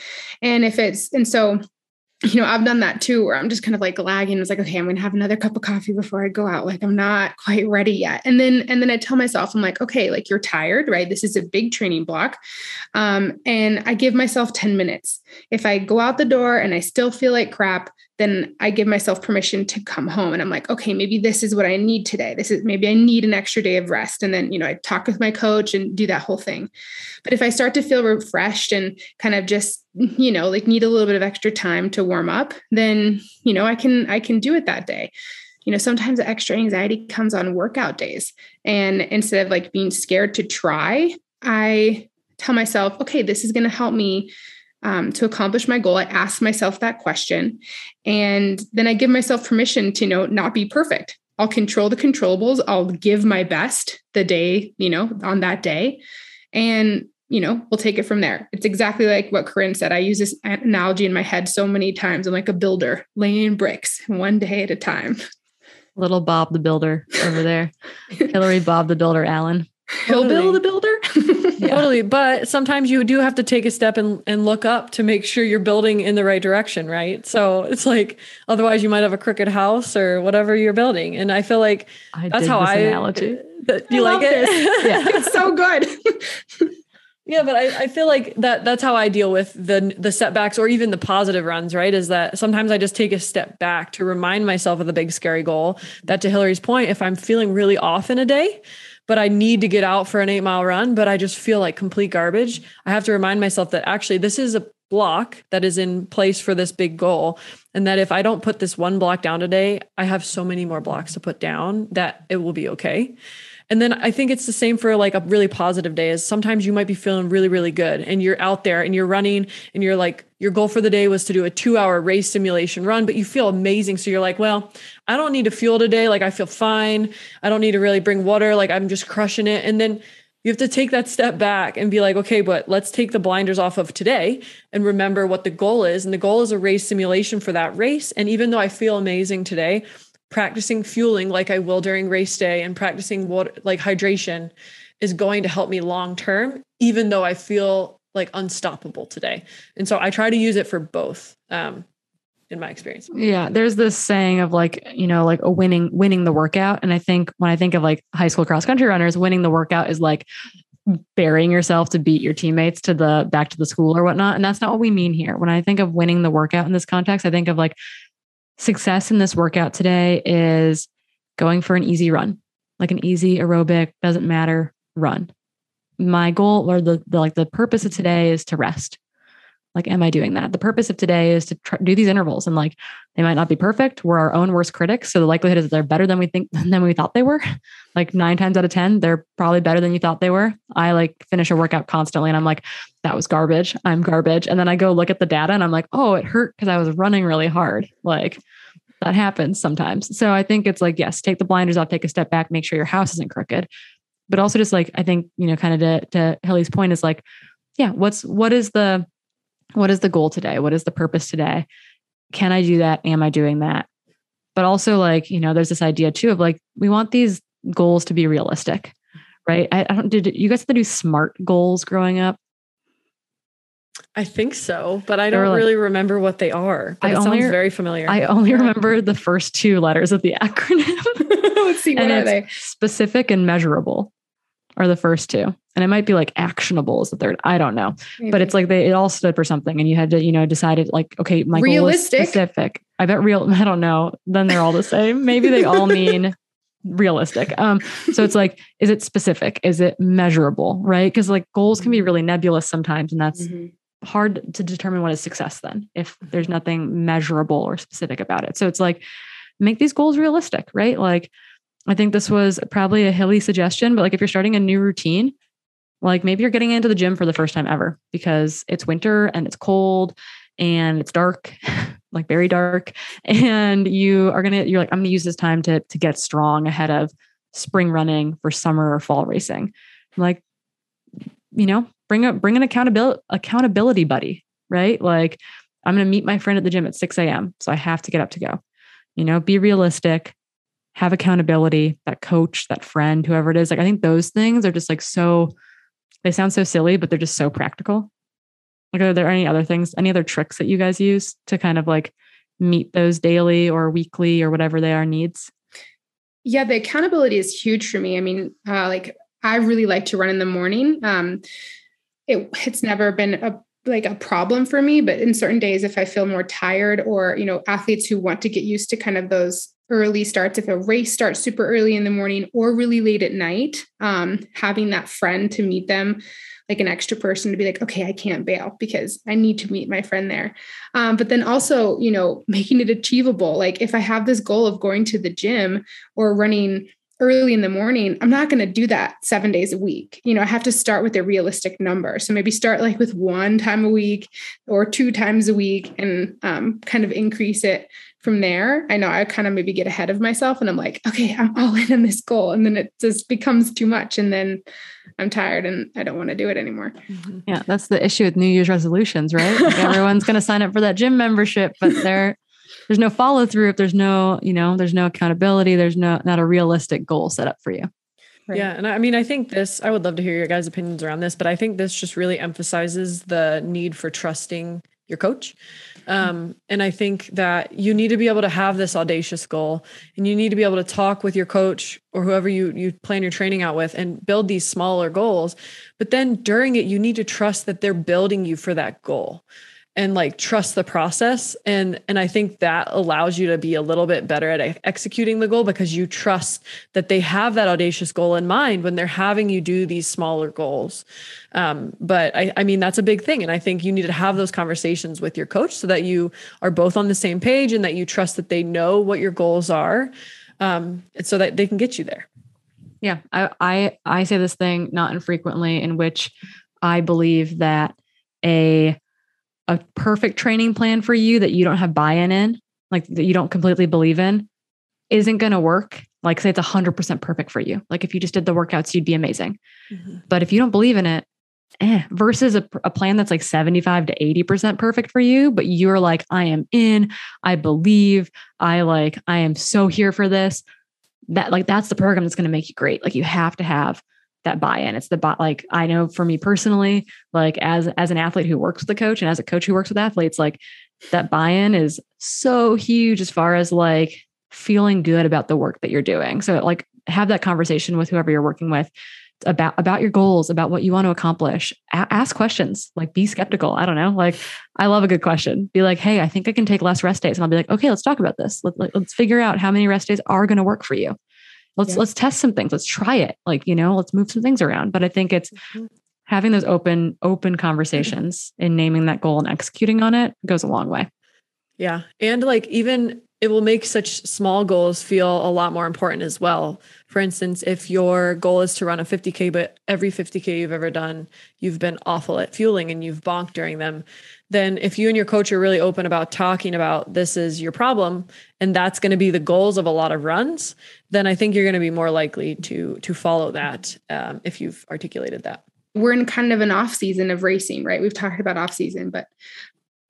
Speaker 3: And if it's, and so you know, I've done that too, where I'm just kind of like lagging. It's like, okay, I'm gonna have another cup of coffee before I go out. Like I'm not quite ready yet. And then and then I tell myself, I'm like, okay, like you're tired, right? This is a big training block. Um, and I give myself 10 minutes. If I go out the door and I still feel like crap, then I give myself permission to come home and I'm like, okay, maybe this is what I need today. This is maybe I need an extra day of rest. And then, you know, I talk with my coach and do that whole thing. But if I start to feel refreshed and kind of just, you know, like need a little bit of extra time to warm up, then, you know, I can I can do it that day. You know, sometimes extra anxiety comes on workout days. And instead of like being scared to try, I tell myself, okay, this is going to help me um, to accomplish my goal, I ask myself that question. And then I give myself permission to you know not be perfect. I'll control the controllables. I'll give my best the day, you know, on that day. And, you know, we'll take it from there. It's exactly like what Corinne said. I use this analogy in my head so many times. I'm like a builder laying bricks one day at a time.
Speaker 1: Little Bob the Builder over there. Hillary Bob the Builder Allen.
Speaker 3: He'll build the builder.
Speaker 2: yeah. Totally. But sometimes you do have to take a step and, and look up to make sure you're building in the right direction, right? So it's like otherwise you might have a crooked house or whatever you're building. And I feel like
Speaker 1: I
Speaker 2: that's how I
Speaker 1: analogy.
Speaker 2: Uh, do you I like it?
Speaker 3: yeah. it's so good.
Speaker 2: Yeah, but I, I feel like that that's how I deal with the the setbacks or even the positive runs, right? Is that sometimes I just take a step back to remind myself of the big scary goal. That to Hillary's point, if I'm feeling really off in a day, but I need to get out for an eight mile run, but I just feel like complete garbage. I have to remind myself that actually this is a block that is in place for this big goal. And that if I don't put this one block down today, I have so many more blocks to put down that it will be okay. And then I think it's the same for like a really positive day is sometimes you might be feeling really, really good and you're out there and you're running and you're like, your goal for the day was to do a two hour race simulation run, but you feel amazing. So you're like, well, I don't need to fuel today. Like I feel fine. I don't need to really bring water. Like I'm just crushing it. And then you have to take that step back and be like, okay, but let's take the blinders off of today and remember what the goal is. And the goal is a race simulation for that race. And even though I feel amazing today, practicing fueling like I will during race day and practicing water like hydration is going to help me long term, even though I feel like unstoppable today. And so I try to use it for both. Um, in my experience.
Speaker 1: Yeah, there's this saying of like, you know, like a winning winning the workout and I think when I think of like high school cross country runners, winning the workout is like burying yourself to beat your teammates to the back to the school or whatnot and that's not what we mean here. When I think of winning the workout in this context, I think of like success in this workout today is going for an easy run, like an easy aerobic, doesn't matter, run. My goal or the, the like the purpose of today is to rest. Like, am I doing that? The purpose of today is to do these intervals, and like they might not be perfect. We're our own worst critics, so the likelihood is that they're better than we think than we thought they were. Like nine times out of ten, they're probably better than you thought they were. I like finish a workout constantly, and I'm like, that was garbage. I'm garbage, and then I go look at the data, and I'm like, oh, it hurt because I was running really hard. Like that happens sometimes. So I think it's like, yes, take the blinders off, take a step back, make sure your house isn't crooked. But also just like, I think, you know, kind of to, to Hilly's point is like, yeah, what's, what is the, what is the goal today? What is the purpose today? Can I do that? Am I doing that? But also like, you know, there's this idea too of like, we want these goals to be realistic, right? I, I don't, did you guys have to do SMART goals growing up?
Speaker 2: I think so, but I don't like, really remember what they are. But I it only, sounds very familiar.
Speaker 1: I only remember the first two letters of the acronym.
Speaker 3: Let's see, what and are they?
Speaker 1: Specific and measurable are the first two. And it might be like actionable is the third. I don't know. Maybe. But it's like they it all stood for something. And you had to, you know, decided like, okay, my realistic. goal is specific. I bet real I don't know. Then they're all the same. Maybe they all mean realistic. Um, so it's like, is it specific? Is it measurable? Right. Because like goals can be really nebulous sometimes. And that's mm-hmm hard to determine what is success then if there's nothing measurable or specific about it. So it's like make these goals realistic, right? Like I think this was probably a Hilly suggestion, but like if you're starting a new routine, like maybe you're getting into the gym for the first time ever because it's winter and it's cold and it's dark, like very dark, and you are gonna you're like I'm gonna use this time to to get strong ahead of spring running for summer or fall racing. Like you know, bring up bring an accountability accountability buddy, right? Like I'm to meet my friend at the gym at 6 a.m. So I have to get up to go. You know, be realistic, have accountability, that coach, that friend, whoever it is. Like I think those things are just like so they sound so silly, but they're just so practical. Like are there any other things, any other tricks that you guys use to kind of like meet those daily or weekly or whatever they are needs?
Speaker 3: Yeah, the accountability is huge for me. I mean, uh, like I really like to run in the morning. Um, it, it's never been a like a problem for me but in certain days if i feel more tired or you know athletes who want to get used to kind of those early starts if a race starts super early in the morning or really late at night um, having that friend to meet them like an extra person to be like okay i can't bail because i need to meet my friend there. Um, but then also you know making it achievable. Like if i have this goal of going to the gym or running early in the morning, I'm not going to do that seven days a week. You know, I have to start with a realistic number. So maybe start like with one time a week or two times a week and um, kind of increase it from there. I know I kind of maybe get ahead of myself and I'm like, okay, I'm all in on this goal. And then it just becomes too much. And then I'm tired and I don't want to do it anymore.
Speaker 1: Mm-hmm. Yeah, that's the issue with New Year's resolutions, right? Like everyone's going to sign up for that gym membership, but they're there's no follow through if there's no you know there's no accountability. There's no not a realistic goal set up for you.
Speaker 2: Right. yeah and i mean i think this i would love to hear your guys opinions around this but i think this just really emphasizes the need for trusting your coach. Um, and i think that you need to be able to have this audacious goal and you need to be able to talk with your coach or whoever you you plan your training out with and build these smaller goals. But then during it you need to trust that they're building you for that goal and like trust the process. And and i think that allows you to be a little bit better at executing the goal because you trust that they have that audacious goal in mind when they're having you do these smaller goals. Um, but I, I mean that's a big thing. And i think you need to have those conversations with your coach so that you are both on the same page and that you trust that they know what your goals are um, so that they can get you there.
Speaker 1: Yeah. I, I i say this thing not infrequently in which i believe that a a perfect training plan for you that you don't have buy-in in, like that you don't completely believe in, isn't going to work. Like say it's 100% perfect for you. Like if you just did the workouts, you'd be amazing. Mm-hmm. But if you don't believe in it, eh, versus a, a plan that's like 75 to 80% perfect for you, but you're like, I am in, I believe, I like, I am so here for this. That like that's the program that's going to make you great. Like you have to have that buy-in. It's the bot like I know for me personally, like as as an athlete who works with a coach and as a coach who works with athletes, like that buy-in is so huge as far as like feeling good about the work that you're doing. So like have that conversation with whoever you're working with about about your goals, about what you want to accomplish. A- ask questions, like be skeptical. I don't know. Like I love a good question. Be like, "Hey, I think I can take less rest days." And I'll be like, "Okay, let's talk about this. Let, let, let's figure out how many rest days are going to work for you." Let's yeah. let's test some things. Let's try it. Like you know let's move some things around. But i think it's mm-hmm. having those open open conversations and naming that goal and executing on it goes a long way.
Speaker 2: Yeah. And like even it will make such small goals feel a lot more important as well. For instance if your goal is to run a 50k but every 50k you've ever done you've been awful at fueling and you've bonked during them then if you and your coach are really open about talking about this is your problem and that's going to be the goals of a lot of runs then i think you're going to be more likely to to follow that um, if you've articulated that.
Speaker 3: We're in kind of an off season of racing right? We've talked about off season but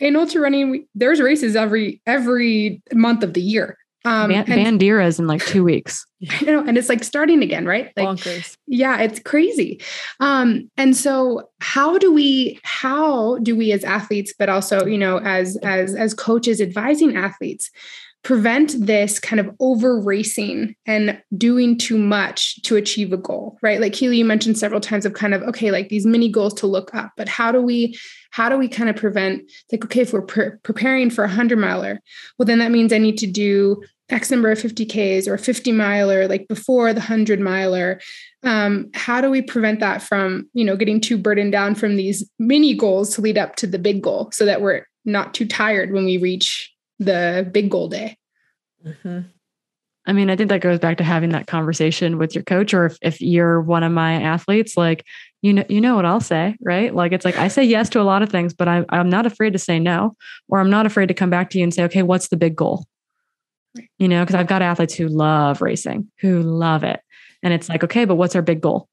Speaker 3: in ultra running we, there's races every every month of the year
Speaker 1: um, Ban- Bandera's in like two weeks.
Speaker 3: You know, and it's like starting again, right? Like,
Speaker 2: Bonkers.
Speaker 3: yeah, it's crazy. Um, and so, how do we, how do we as athletes, but also, you know, as as as coaches advising athletes, prevent this kind of over racing and doing too much to achieve a goal, right? Like Keely, you mentioned several times of kind of, okay, like these mini goals to look up, but how do we, how do we kind of prevent, like, okay, if we're pre- preparing for a 100 miler, well, then that means I need to do X number of 50Ks or 50 miler, like before the 100 miler. Um, how do we prevent that from, you know, getting too burdened down from these mini goals to lead up to the big goal so that we're not too tired when we reach the big goal day.
Speaker 1: Mm-hmm. I mean, I think that goes back to having that conversation with your coach, or if, if you're one of my athletes, like you know, you know what I'll say, right? Like it's like I say yes to a lot of things, but I, I'm not afraid to say no, or I'm not afraid to come back to you and say, okay, what's the big goal? You know, because I've got athletes who love racing, who love it, and it's like, okay, but what's our big goal?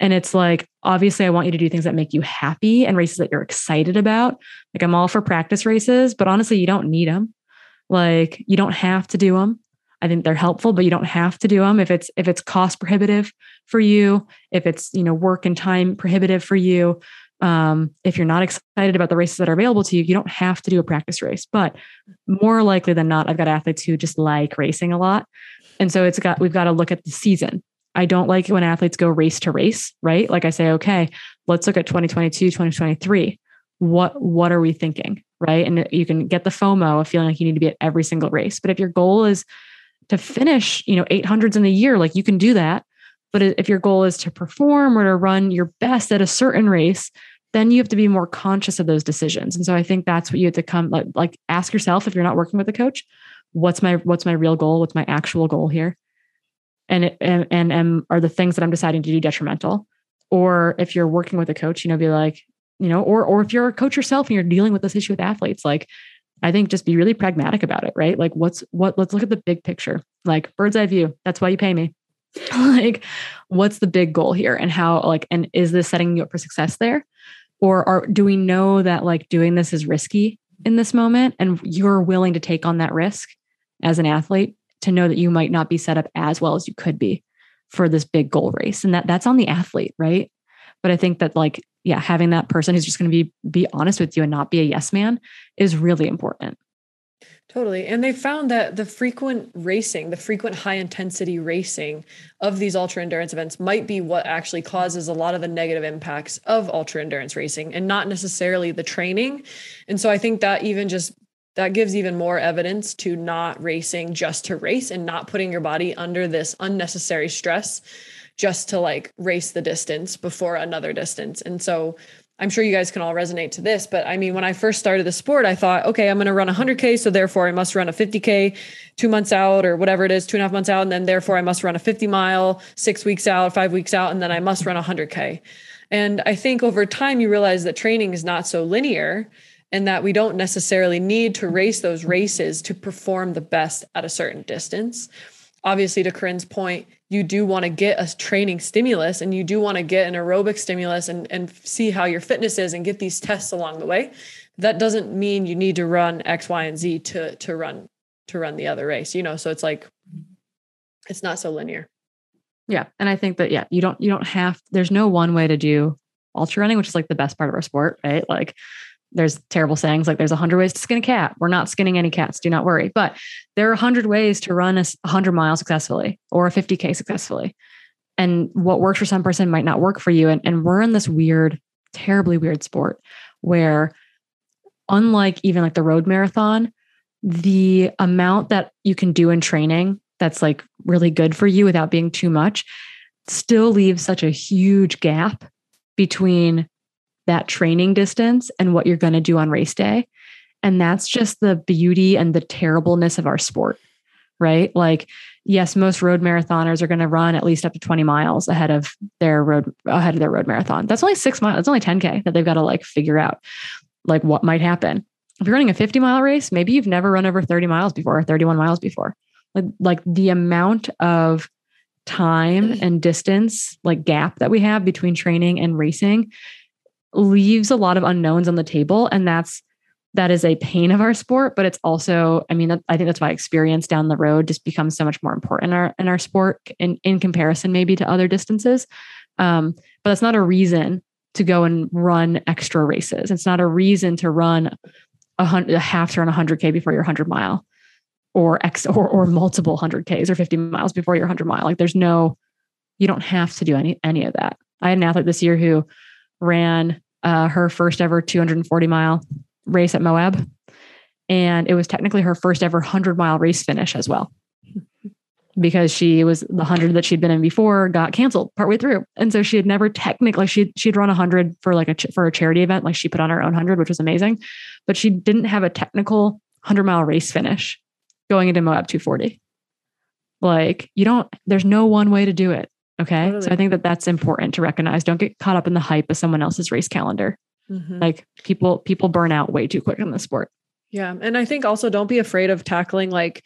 Speaker 1: And it's like, obviously, I want you to do things that make you happy and races that you're excited about. Like, I'm all for practice races, but honestly, you don't need them. Like, you don't have to do them. I think they're helpful, but you don't have to do them if it's if it's cost prohibitive for you, if it's you know work and time prohibitive for you. Um, if you're not excited about the races that are available to you, you don't have to do a practice race. But more likely than not, I've got athletes who just like racing a lot, and so it's got we've got to look at the season. I don't like it when athletes go race to race, right? Like I say, okay, let's look at 2022, 2023. What what are we thinking? Right. And you can get the FOMO of feeling like you need to be at every single race. But if your goal is to finish, you know, 800s in the year, like you can do that. But if your goal is to perform or to run your best at a certain race, then you have to be more conscious of those decisions. And so I think that's what you have to come like like ask yourself if you're not working with a coach, what's my what's my real goal? What's my actual goal here? And and and, and are the things that I'm deciding to do detrimental? Or if you're working with a coach, you know, be like, you know, or or if you're a coach yourself and you're dealing with this issue with athletes, like I think just be really pragmatic about it, right? Like what's what let's look at the big picture. Like bird's eye view. That's why you pay me. like what's the big goal here and how like and is this setting you up for success there? Or are do we know that like doing this is risky in this moment and you're willing to take on that risk as an athlete to know that you might not be set up as well as you could be for this big goal race and that that's on the athlete, right? But I think that like yeah, having that person who's just going to be be honest with you and not be a yes man is really important.
Speaker 2: Totally. And they found that the frequent racing, the frequent high intensity racing of these ultra endurance events might be what actually causes a lot of the negative impacts of ultra endurance racing and not necessarily the training. And so I think that even just that gives even more evidence to not racing just to race and not putting your body under this unnecessary stress just to like race the distance before another distance. And so I'm sure you guys can all resonate to this, but I mean, when I first started the sport, I thought, okay, I'm going to run 100K. So therefore, I must run a 50K two months out or whatever it is, two and a half months out. And then therefore, I must run a 50 mile six weeks out, five weeks out. And then I must run 100K. And I think over time, you realize that training is not so linear and that we don't necessarily need to race those races to perform the best at a certain distance obviously to Corinne's point, you do want to get a training stimulus and you do want to get an aerobic stimulus and, and see how your fitness is and get these tests along the way. That doesn't mean you need to run X, Y, and Z to to run to run the other race, you know. So it's like it's not so linear.
Speaker 1: Yeah. And I think that yeah, you don't you don't have there's no one way to do ultra running, which is like the best part of our sport, right? Like there's terrible sayings like there's a hundred ways to skin a cat. We're not skinning any cats. Do not worry. But there are a hundred ways to run a hundred miles successfully or a 50K successfully. And what works for some person might not work for you. And, and we're in this weird, terribly weird sport where unlike even like the road marathon, the amount that you can do in training that's like really good for you without being too much still leaves such a huge gap between that training distance and what you're going to do on race day. And that's just the beauty and the terribleness of our sport, right? Like, yes, most road marathoners are going to run at least up to 20 miles ahead of their road ahead of their road marathon. That's only six miles. It's only 10K that they've got to like figure out like what might happen. If you're running a 50 mile race, maybe you've never run over 30 miles before or 31 miles before. Like, like the amount of time mm. and distance, like gap that we have between training and racing leaves a lot of unknowns on the table and that's that is a pain of our sport but it's also i mean i think that's why experience down the road just becomes so much more important in our in our sport in in comparison maybe to other distances. Um, but that's not a reason to go and run extra races. It's not a reason to run a hundred a half turn 100k before your 100 mile or x or, or multiple 100ks or 50 miles before your 100 mile. Like there's no you don't have to do any any of that. I had an athlete this year who ran uh, her first ever 240 mile race at Moab. And it was technically her first ever 100 mile race finish as well. Because she was the 100 that she'd been in before got canceled partway through. And so she had never technically, she, she'd run 100 for like a, for a charity event. Like she put on her own 100, which was amazing. But she didn't have a technical 100 mile race finish going into Moab 240. Like you don't, there's no one way to do it. Okay. Totally. So I think that that's important to recognize. Don't get caught up in the hype of someone else's race calendar. Mm-hmm. Like people, people burn out way too quick in the sport.
Speaker 2: Yeah. And I think also don't be afraid of tackling like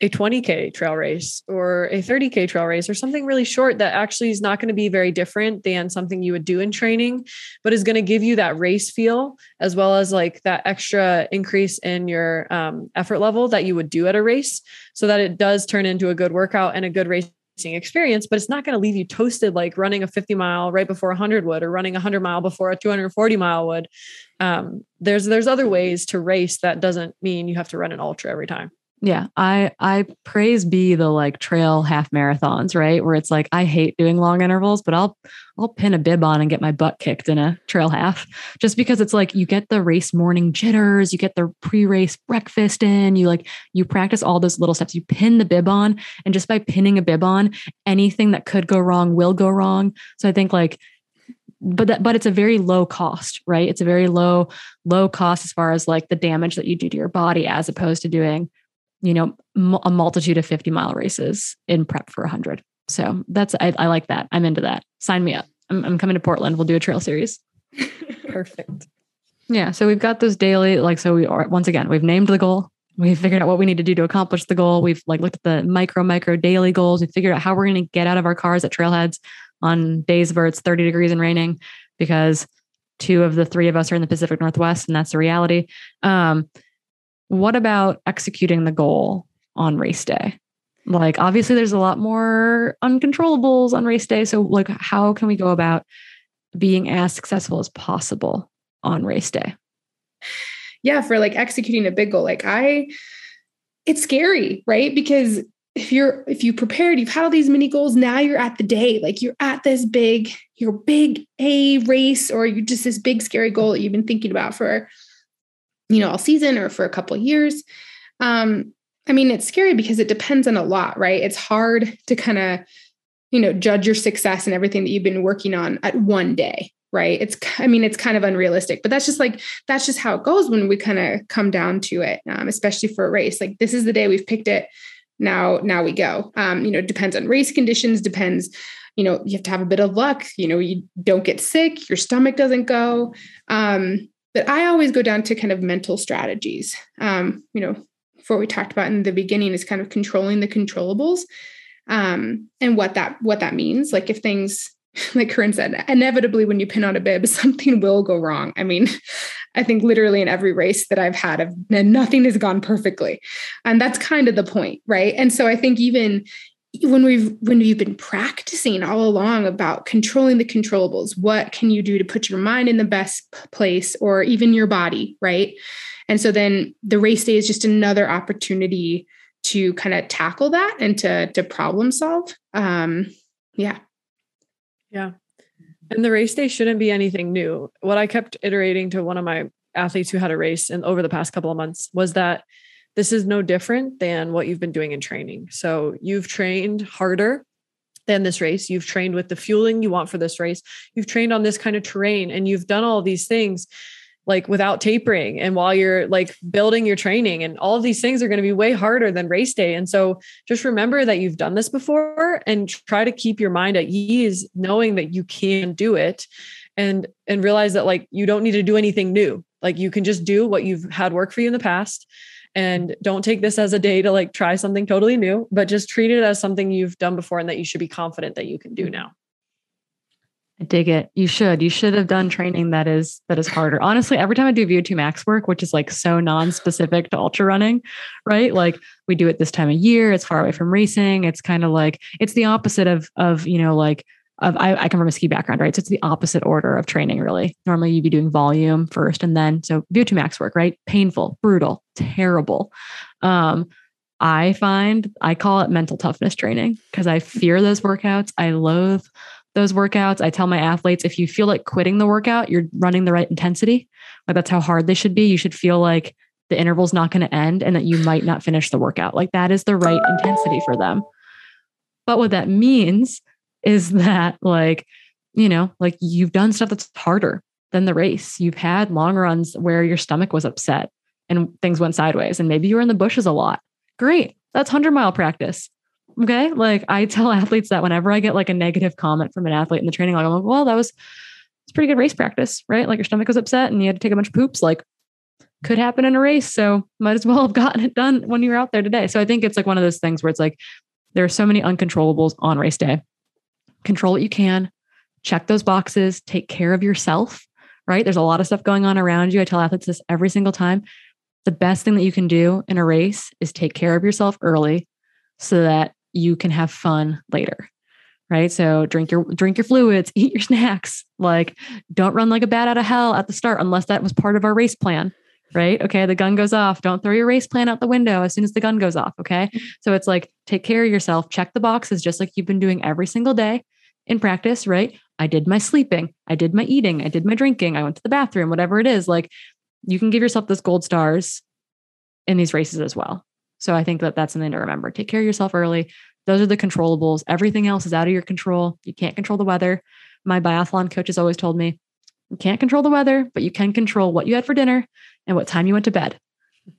Speaker 2: a 20K trail race or a 30K trail race or something really short that actually is not going to be very different than something you would do in training, but is going to give you that race feel as well as like that extra increase in your um, effort level that you would do at a race so that it does turn into a good workout and a good race experience, but it's not going to leave you toasted like running a 50 mile right before 100 would or running a 100 mile before a 240 mile would. Um, there's there's other ways to race that doesn't mean you have to run an ultra every time.
Speaker 1: Yeah, I I praise be the like trail half marathons, right? Where it's like I hate doing long intervals, but I'll I'll pin a bib on and get my butt kicked in a trail half just because it's like you get the race morning jitters, you get the pre-race breakfast in, you like you practice all those little steps. You pin the bib on and just by pinning a bib on, anything that could go wrong will go wrong. So I think like but that but it's a very low cost right it's a very low low cost as far as like the damage that you do to your body as opposed to doing you know, a multitude of 50 mile races in prep for 100. So that's, I, I like that. I'm into that. Sign me up. I'm, I'm coming to Portland. We'll do a trail series.
Speaker 2: Perfect.
Speaker 1: Yeah. So we've got those daily, like, so we are, once again, we've named the goal. We've figured out what we need to do to accomplish the goal. We've like looked at the micro, micro daily goals. We figured out how we're going to get out of our cars at trailheads on days where it's 30 degrees and raining because two of the three of us are in the Pacific Northwest, and that's the reality. Um, what about executing the goal on race day? Like, obviously, there's a lot more uncontrollables on race day. So, like, how can we go about being as successful as possible on race day?
Speaker 3: Yeah, for like executing a big goal, like, I, it's scary, right? Because if you're if you prepared you've had all these mini goals now you're at the day like you're at this big your big a race or you just this big scary goal that you've been thinking about for you know, all season or for a couple years. Um, I mean, it's scary because it depends on a lot, right? It's hard to kind of, you know, judge your success and everything that you've been working on at one day, right? It's, I mean, it's kind of unrealistic, but that's just like, that's just how it goes when we kind of come down to it, um, especially for a race. Like, this is the day we've picked it. Now, now we go. Um, you know, depends on race conditions, depends you know you have to have a bit of luck you know you don't get sick your stomach doesn't go um, but I always go down to kind of mental strategies. Um, you know, before we talked about in the beginning is kind of controlling the controllables um, and what that what that means. Like if things, like Corinne said, inevitably when you pin on a bib, something will go wrong. I mean, I think literally in every race that I've had, I've, nothing has gone perfectly, and that's kind of the point, right? And so I think even when we've when you've been practicing all along about controlling the controllables what can you do to put your mind in the best place or even your body right? And so then the race day is just another opportunity to kind of tackle that and to to problem solve um yeah.
Speaker 2: Yeah. And the race day shouldn't be anything new. What i kept iterating to one of my athletes who had a race and over the past couple of months was that this is no different than what you've been doing in training. So you've trained harder than this race. You've trained with the fueling you want for this race. You've trained on this kind of terrain and you've done all these things like without tapering and while you're like building your training and all these things are going to be way harder than race day and so just remember that you've done this before and try to keep your mind at ease knowing that you can do it and and realize that like you don't need to do anything new like you can just do what you've had work for you in the past and don't take this as a day to like try something totally new, but just treat it as something you've done before and that you should be confident that you can do now.
Speaker 1: I dig it. You should. You should have done training that is that is harder. Honestly, every time I do VO2 max work, which is like so non-specific to ultra running, right? Like we do it this time of year, it's far away from racing. It's kind of like it's the opposite of of, you know, like of I, I come from a ski background, right? So it's the opposite order of training, really. Normally you'd be doing volume first and then so VO2 max work, right? Painful, brutal, terrible. Um, I find I call it mental toughness training because I fear those workouts. I loathe those workouts. I tell my athletes if you feel like quitting the workout, you're running the right intensity. Like that's how hard they should be. You should feel like the interval's not going to end and that you might not finish the workout. Like that is the right intensity for them. But what that means is that like, you know, like you've done stuff that's harder than the race. You've had long runs where your stomach was upset and things went sideways and maybe you were in the bushes a lot. Great. That's 100 mile practice. Okay. Like I tell athletes that whenever I get like a negative comment from an athlete in the training, like, I'm like, well, that was it's pretty good race practice, right? Like your stomach was upset and you had to take a bunch of poops. Like could happen in a race. So might as well have gotten it done when you were out there today. So I think it's like one of those things where it's like there are so many uncontrollables on race day. Control what you can, check those boxes, take care of yourself, right? There's a lot of stuff going on around you. I tell athletes this every single time. The best thing that you can do in a race is take care of yourself early so that you can have fun later right so drink your drink your fluids eat your snacks like don't run like a bat out of hell at the start unless that was part of our race plan right okay the gun goes off don't throw your race plan out the window as soon as the gun goes off okay mm-hmm. so it's like take care of yourself check the boxes just like you've been doing every single day in practice right i did my sleeping i did my eating i did my drinking i went to the bathroom whatever it is like you can give yourself those gold stars in these races as well so i think that that's something to remember take care of yourself early those are the controllables. Everything else is out of your control. You can't control the weather. My biathlon coach has always told me, you can't control the weather, but you can control what you had for dinner and what time you went to bed.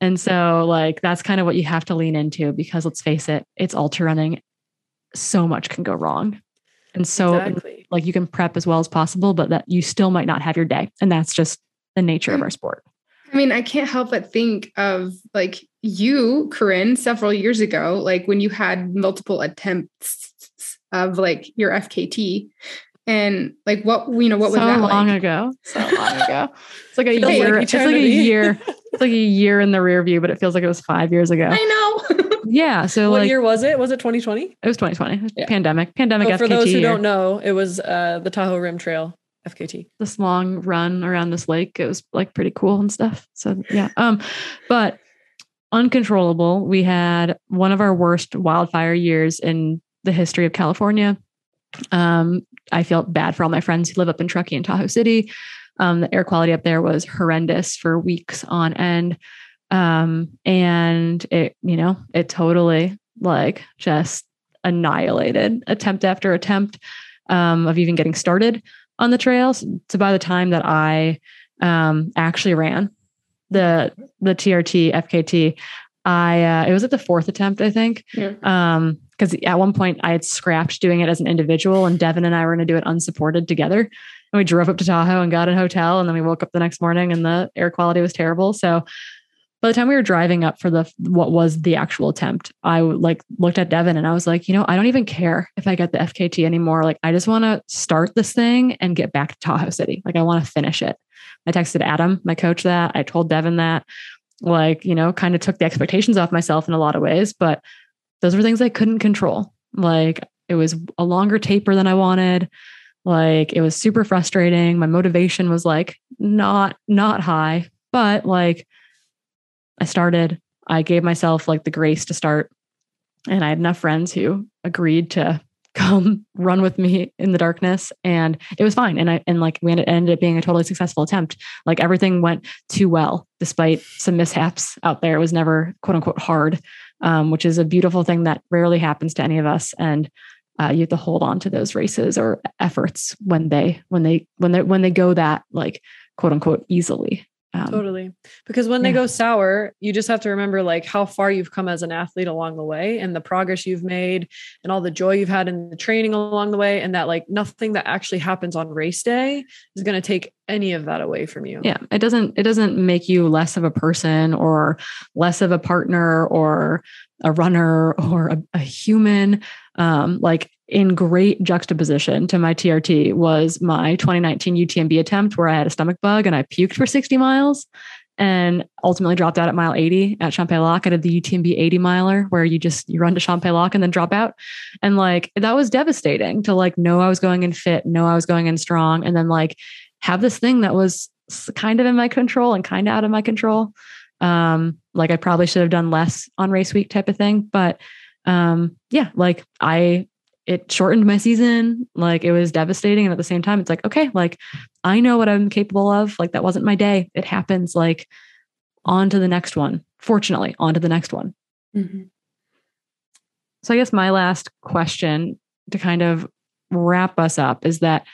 Speaker 1: And so, like, that's kind of what you have to lean into because let's face it, it's ultra running. So much can go wrong. And so, exactly. like, you can prep as well as possible, but that you still might not have your day. And that's just the nature of mm. our sport.
Speaker 3: I mean, I can't help but think of like you, Corinne, several years ago, like when you had multiple attempts of like your FKT and like what you know what
Speaker 1: so
Speaker 3: was that
Speaker 1: long
Speaker 3: like?
Speaker 1: ago so long ago it's like a year like it's like a year it's like a year in the rear view but it feels like it was five years ago
Speaker 3: i know
Speaker 1: yeah so
Speaker 2: what
Speaker 1: like,
Speaker 2: year was it was it 2020
Speaker 1: it was 2020 it was yeah. pandemic pandemic oh,
Speaker 2: for those who year. don't know it was uh the tahoe rim trail FKT.
Speaker 1: This long run around this lake. It was like pretty cool and stuff. So yeah. Um, but uncontrollable. We had one of our worst wildfire years in the history of California. Um, I felt bad for all my friends who live up in Truckee and Tahoe City. Um, the air quality up there was horrendous for weeks on end. Um, and it, you know, it totally like just annihilated attempt after attempt um, of even getting started on the trails. So by the time that I um, actually ran the the TRT FKT, I uh, it was at the fourth attempt, I think. Yeah. Um, because at one point I had scrapped doing it as an individual, and Devin and I were going to do it unsupported together. And we drove up to Tahoe and got a hotel, and then we woke up the next morning, and the air quality was terrible. So by the time we were driving up for the what was the actual attempt, I like looked at Devin and I was like, you know, I don't even care if I get the FKT anymore. Like, I just want to start this thing and get back to Tahoe City. Like, I want to finish it. I texted Adam, my coach, that I told Devin that, like, you know, kind of took the expectations off myself in a lot of ways, but those were things I couldn't control. Like, it was a longer taper than I wanted. Like, it was super frustrating. My motivation was like not not high, but like I started. I gave myself like the grace to start. And I had enough friends who agreed to come run with me in the darkness and it was fine and i and like we ended, ended up being a totally successful attempt like everything went too well despite some mishaps out there it was never quote unquote hard um, which is a beautiful thing that rarely happens to any of us and uh, you have to hold on to those races or efforts when they when they when they when they go that like quote unquote easily
Speaker 2: um, totally. Because when yeah. they go sour, you just have to remember like how far you've come as an athlete along the way and the progress you've made and all the joy you've had in the training along the way. And that like nothing that actually happens on race day is going to take any of that away from you.
Speaker 1: Yeah. It doesn't, it doesn't make you less of a person or less of a partner or a runner or a, a human. Um, like in great juxtaposition to my TRT was my 2019 UTMB attempt where I had a stomach bug and I puked for 60 miles and ultimately dropped out at mile 80 at Champex Lac. I did the UTMB 80 miler where you just you run to Champex Lac and then drop out. And like that was devastating to like know I was going in fit, know I was going in strong, and then like have this thing that was kind of in my control and kind of out of my control. Um, like I probably should have done less on race week type of thing. But um, yeah, like I it shortened my season. Like it was devastating. And at the same time, it's like, okay, like I know what I'm capable of. Like that wasn't my day. It happens. Like on to the next one. Fortunately, on to the next one. Mm-hmm. So I guess my last question to kind of wrap us up is that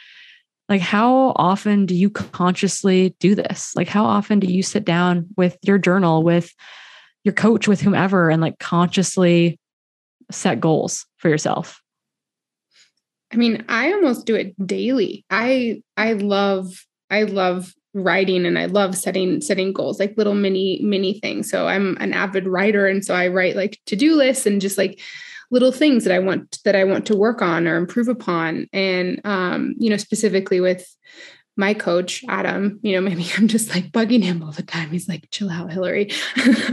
Speaker 1: like how often do you consciously do this? Like how often do you sit down with your journal, with your coach, with whomever, and like consciously set goals for yourself?
Speaker 3: I mean, I almost do it daily. I I love I love writing and I love setting setting goals, like little mini mini things. So I'm an avid writer and so I write like to-do lists and just like little things that I want that I want to work on or improve upon. And um, you know, specifically with my coach, Adam, you know, maybe I'm just like bugging him all the time. He's like, chill out, Hillary.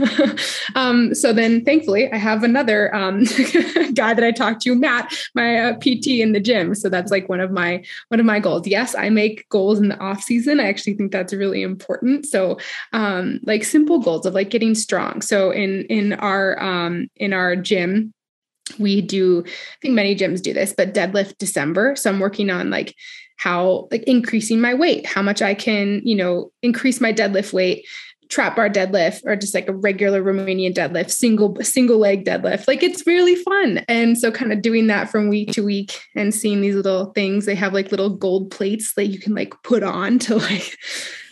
Speaker 3: um, so then thankfully I have another um, guy that I talked to, Matt, my uh, PT in the gym. So that's like one of my, one of my goals. Yes, I make goals in the off season. I actually think that's really important. So um, like simple goals of like getting strong. So in, in our, um, in our gym, we do, I think many gyms do this, but deadlift December. So I'm working on like how like increasing my weight, how much I can, you know, increase my deadlift weight, trap bar deadlift, or just like a regular Romanian deadlift, single single leg deadlift. Like it's really fun. And so kind of doing that from week to week and seeing these little things. They have like little gold plates that you can like put on to like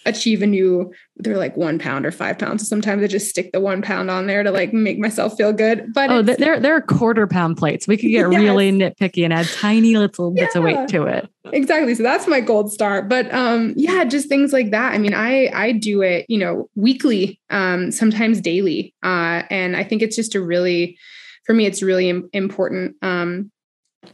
Speaker 3: achieve a new they're like one pound or five pounds. So sometimes I just stick the one pound on there to like make myself feel good. But
Speaker 1: oh, they're they're quarter pound plates. We could get yes. really nitpicky and add tiny little bits yeah, of weight to it.
Speaker 3: Exactly. So that's my gold star. But um, yeah, just things like that. I mean, I I do it, you know, weekly, um, sometimes daily, uh, and I think it's just a really, for me, it's really important. Um,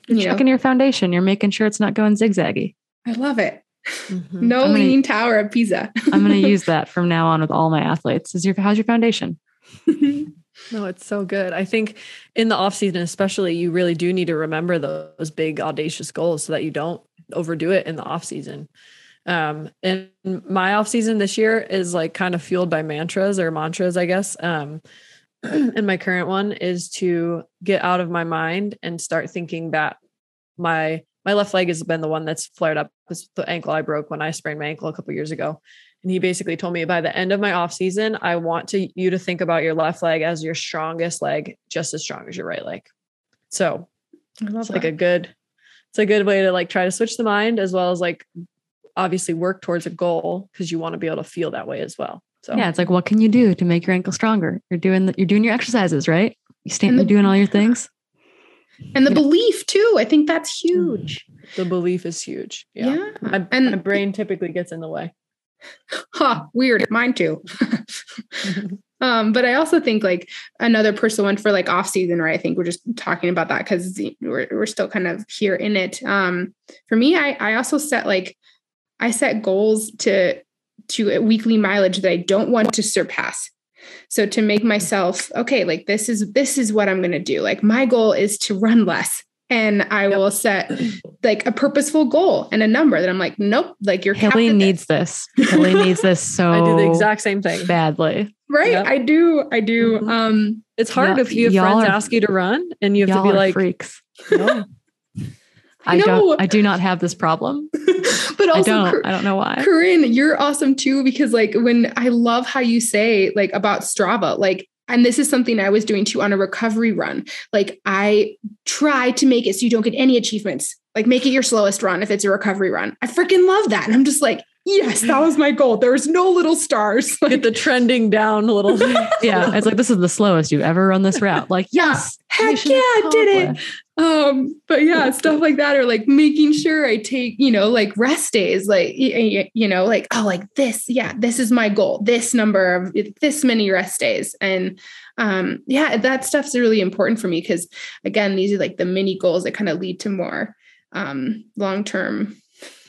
Speaker 1: You're you checking know. your foundation. You're making sure it's not going zigzaggy.
Speaker 3: I love it. Mm-hmm. No gonna, leaning tower of Pisa.
Speaker 1: I'm going to use that from now on with all my athletes. Is your how's your foundation?
Speaker 2: no, it's so good. I think in the off season, especially, you really do need to remember those big audacious goals so that you don't overdo it in the off season. Um, and my off season this year is like kind of fueled by mantras or mantras, I guess. Um, and my current one is to get out of my mind and start thinking that my my left leg has been the one that's flared up because the ankle I broke when I sprained my ankle a couple years ago. And he basically told me by the end of my off season, I want to you to think about your left leg as your strongest leg, just as strong as your right leg. So it's that. like a good, it's a good way to like try to switch the mind as well as like obviously work towards a goal because you want to be able to feel that way as well. So
Speaker 1: yeah, it's like what can you do to make your ankle stronger? You're doing the, you're doing your exercises, right? You stand, mm-hmm. you're doing all your things
Speaker 3: and the belief too. I think that's huge.
Speaker 2: Mm. the belief is huge. Yeah, yeah. My, and my brain typically gets in the way.
Speaker 3: Huh weird. Mine too. Um but i also think like another personal one for like off season right? I think we're just talking about that because we're, we're still kind of here in it. Um for me i i also set like i set goals to to weekly mileage that i don't want to surpass so to make myself, okay, like this is this is what I'm going to do. Like my goal is to run less and I yep. will set like a purposeful goal and a number that I'm like, nope, like you're
Speaker 1: Haley needs this. Haley needs this so
Speaker 2: I do the exact same thing
Speaker 1: badly.
Speaker 3: Right. Yep. I do. I do. Mm-hmm. Um
Speaker 2: it's hard if you have friends are, ask you to run and you have to be like
Speaker 1: freaks. No. I, I don't I do not have this problem.
Speaker 3: but also
Speaker 1: I don't, I don't know why.
Speaker 3: Corinne, you're awesome too because like when I love how you say like about Strava, like and this is something I was doing too on a recovery run. Like I try to make it so you don't get any achievements. Like make it your slowest run if it's a recovery run. I freaking love that. And I'm just like, yes, that was my goal. There's no little stars.
Speaker 2: Like, Get the trending down a little.
Speaker 1: yeah. It's like, this is the slowest you've ever run this route. Like, yes.
Speaker 3: Heck yeah, I did it. Um, but yeah, stuff like that, or like making sure I take, you know, like rest days, like, you know, like, oh, like this, yeah, this is my goal, this number of this many rest days. And um, yeah, that stuff's really important for me because again, these are like the mini goals that kind of lead to more um long-term,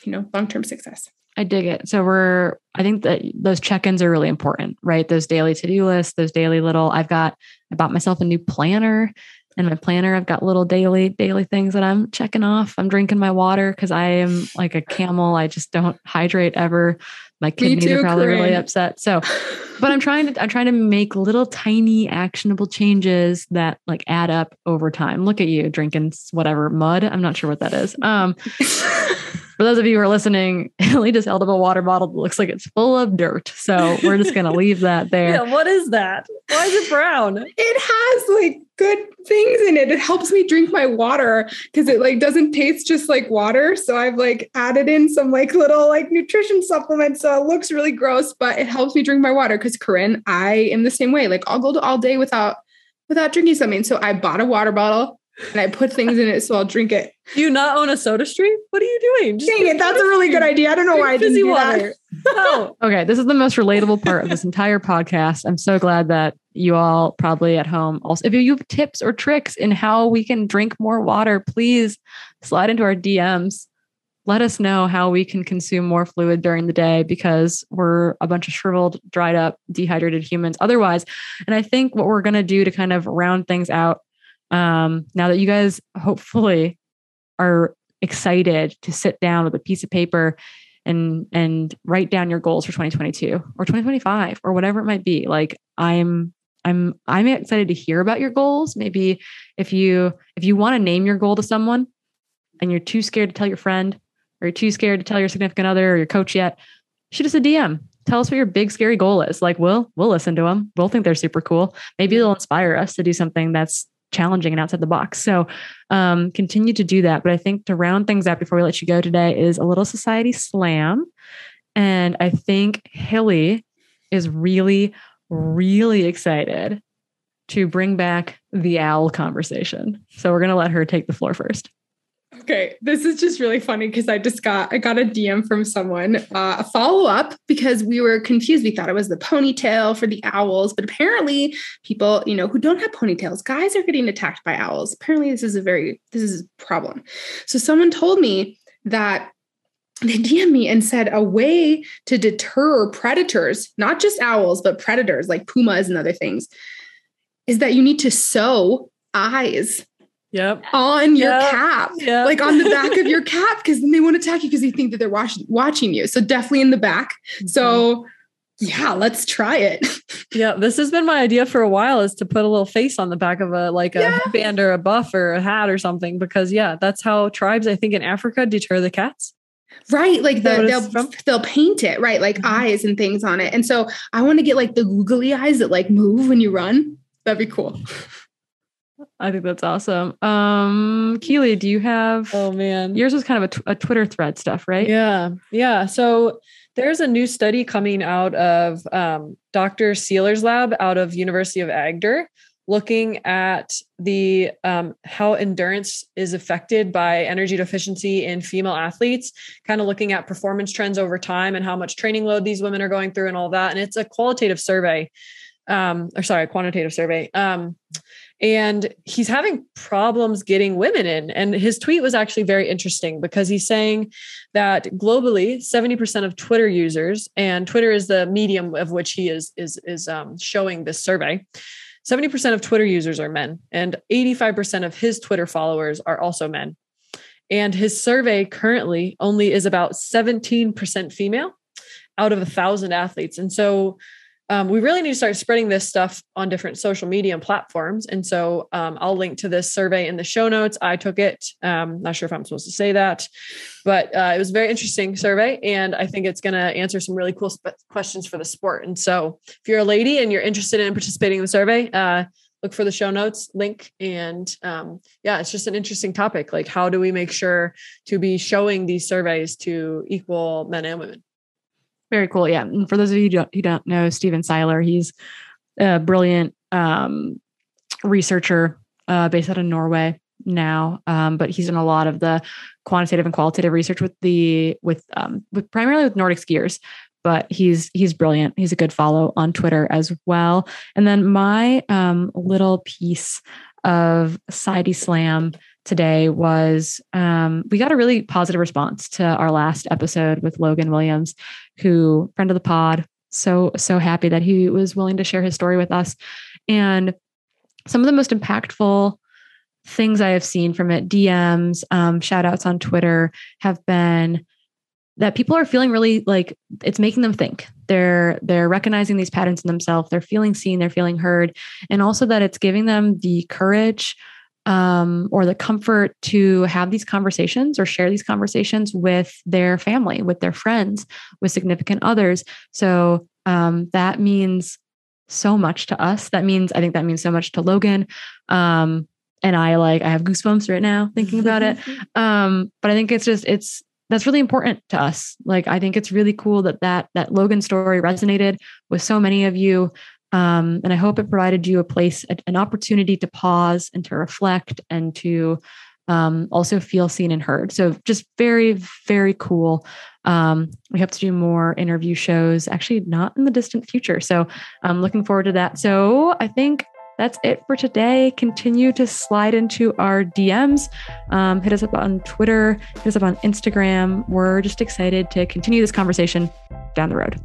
Speaker 3: you know, long-term success.
Speaker 1: I dig it. So we're, I think that those check-ins are really important, right? Those daily to-do lists, those daily little, I've got, I bought myself a new planner and my planner. I've got little daily, daily things that I'm checking off. I'm drinking my water because I am like a camel. I just don't hydrate ever. My kidneys too, are probably Corinne. really upset. So, but I'm trying to, I'm trying to make little tiny actionable changes that like add up over time. Look at you drinking whatever mud. I'm not sure what that is. Um, for those of you who are listening, Allie just held up a water bottle that looks like it's full of dirt. So we're just going to leave that there.
Speaker 2: Yeah, what is that? Why is it brown?
Speaker 3: It has like good things in it. It helps me drink my water because it like doesn't taste just like water. So I've like added in some like little like nutrition supplements. So it looks really gross, but it helps me drink my water. Because Corinne, I am the same way. Like I'll go all day without without drinking something. So I bought a water bottle and I put things in it so I'll drink it.
Speaker 2: Do you not own a soda stream? What are you doing?
Speaker 3: Just Dang it, that's a really good idea. I don't know why I didn't do water. that.
Speaker 1: no. Okay, this is the most relatable part of this entire podcast. I'm so glad that you all probably at home also if you have tips or tricks in how we can drink more water, please slide into our DMs. Let us know how we can consume more fluid during the day because we're a bunch of shriveled, dried up, dehydrated humans otherwise. And I think what we're going to do to kind of round things out um, now that you guys hopefully are excited to sit down with a piece of paper and and write down your goals for 2022 or 2025 or whatever it might be like i'm i'm i'm excited to hear about your goals. Maybe if you if you want to name your goal to someone and you're too scared to tell your friend or you're too scared to tell your significant other or your coach yet shoot us a dm tell us what your big scary goal is. Like we'll we'll listen to them we'll think they're super cool. Maybe they'll inspire us to do something that's challenging and outside the box. So um, continue to do that. But I think to round things out before we let you go today is a little society slam. And I think Hilly is really, really excited to bring back the owl conversation. So we're going to let her take the floor first.
Speaker 3: Okay, this is just really funny because I just got I got a DM from someone, uh, a follow up because we were confused. We thought it was the ponytail for the owls, but apparently people you know who don't have ponytails, guys are getting attacked by owls. Apparently, this is a very this is a problem. So someone told me that they DM me and said a way to deter predators, not just owls, but predators like pumas and other things, is that you need to sew eyes
Speaker 2: Yep.
Speaker 3: On your yep. cap, yep. like on the back of your cap, because then they won't attack you because they think that they're watch- watching you. So definitely in the back. Mm-hmm. So yeah, let's try it.
Speaker 2: yeah, this has been my idea for a while is to put a little face on the back of a like a yeah. band or a buff or a hat or something because yeah, that's how tribes I think in Africa deter the cats.
Speaker 3: Right, like the, they'll they'll paint it right, like mm-hmm. eyes and things on it, and so I want to get like the googly eyes that like move when you run. That'd be cool.
Speaker 1: I think that's awesome. Um, Keely, do you have?
Speaker 2: Oh man,
Speaker 1: yours was kind of a, t- a Twitter thread stuff, right?
Speaker 2: Yeah, yeah. So there's a new study coming out of um, Dr. Seiler's lab out of University of Agder, looking at the um, how endurance is affected by energy deficiency in female athletes. Kind of looking at performance trends over time and how much training load these women are going through and all that. And it's a qualitative survey, um, or sorry, a quantitative survey. Um, and he's having problems getting women in. And his tweet was actually very interesting because he's saying that globally, 70% of Twitter users, and Twitter is the medium of which he is is is um, showing this survey. 70% of Twitter users are men, and 85% of his Twitter followers are also men. And his survey currently only is about 17% female out of a thousand athletes. And so um, we really need to start spreading this stuff on different social media and platforms. And so um, I'll link to this survey in the show notes. I took it. Um, not sure if I'm supposed to say that, but uh, it was a very interesting survey. And I think it's going to answer some really cool sp- questions for the sport. And so if you're a lady and you're interested in participating in the survey, uh, look for the show notes link. And um, yeah, it's just an interesting topic. Like, how do we make sure to be showing these surveys to equal men and women?
Speaker 1: Very cool. Yeah. And for those of you who don't, who don't know Stephen Seiler, he's a brilliant um, researcher uh, based out of Norway now, um, but he's done a lot of the quantitative and qualitative research with the with um, with primarily with Nordic skiers. But he's he's brilliant. He's a good follow on Twitter as well. And then my um, little piece of Sidey Slam today was um, we got a really positive response to our last episode with Logan Williams, who friend of the pod. So so happy that he was willing to share his story with us, and some of the most impactful things I have seen from it, DMs, um, shout outs on Twitter, have been that people are feeling really like it's making them think. They're they're recognizing these patterns in themselves. They're feeling seen. They're feeling heard. And also that it's giving them the courage um, or the comfort to have these conversations or share these conversations with their family, with their friends, with significant others. So um, that means so much to us. That means, I think that means so much to Logan. Um, and I like, I have goosebumps right now thinking about it. Um, but I think it's just, it's, that's really important to us. Like, I think it's really cool that that, that Logan story resonated with so many of you. Um, and I hope it provided you a place, an opportunity to pause and to reflect and to um, also feel seen and heard. So just very, very cool. Um, we hope to do more interview shows, actually, not in the distant future. So I'm looking forward to that. So I think that's it for today. Continue to slide into our DMs. Um, hit us up on Twitter, hit us up on Instagram. We're just excited to continue this conversation down the road.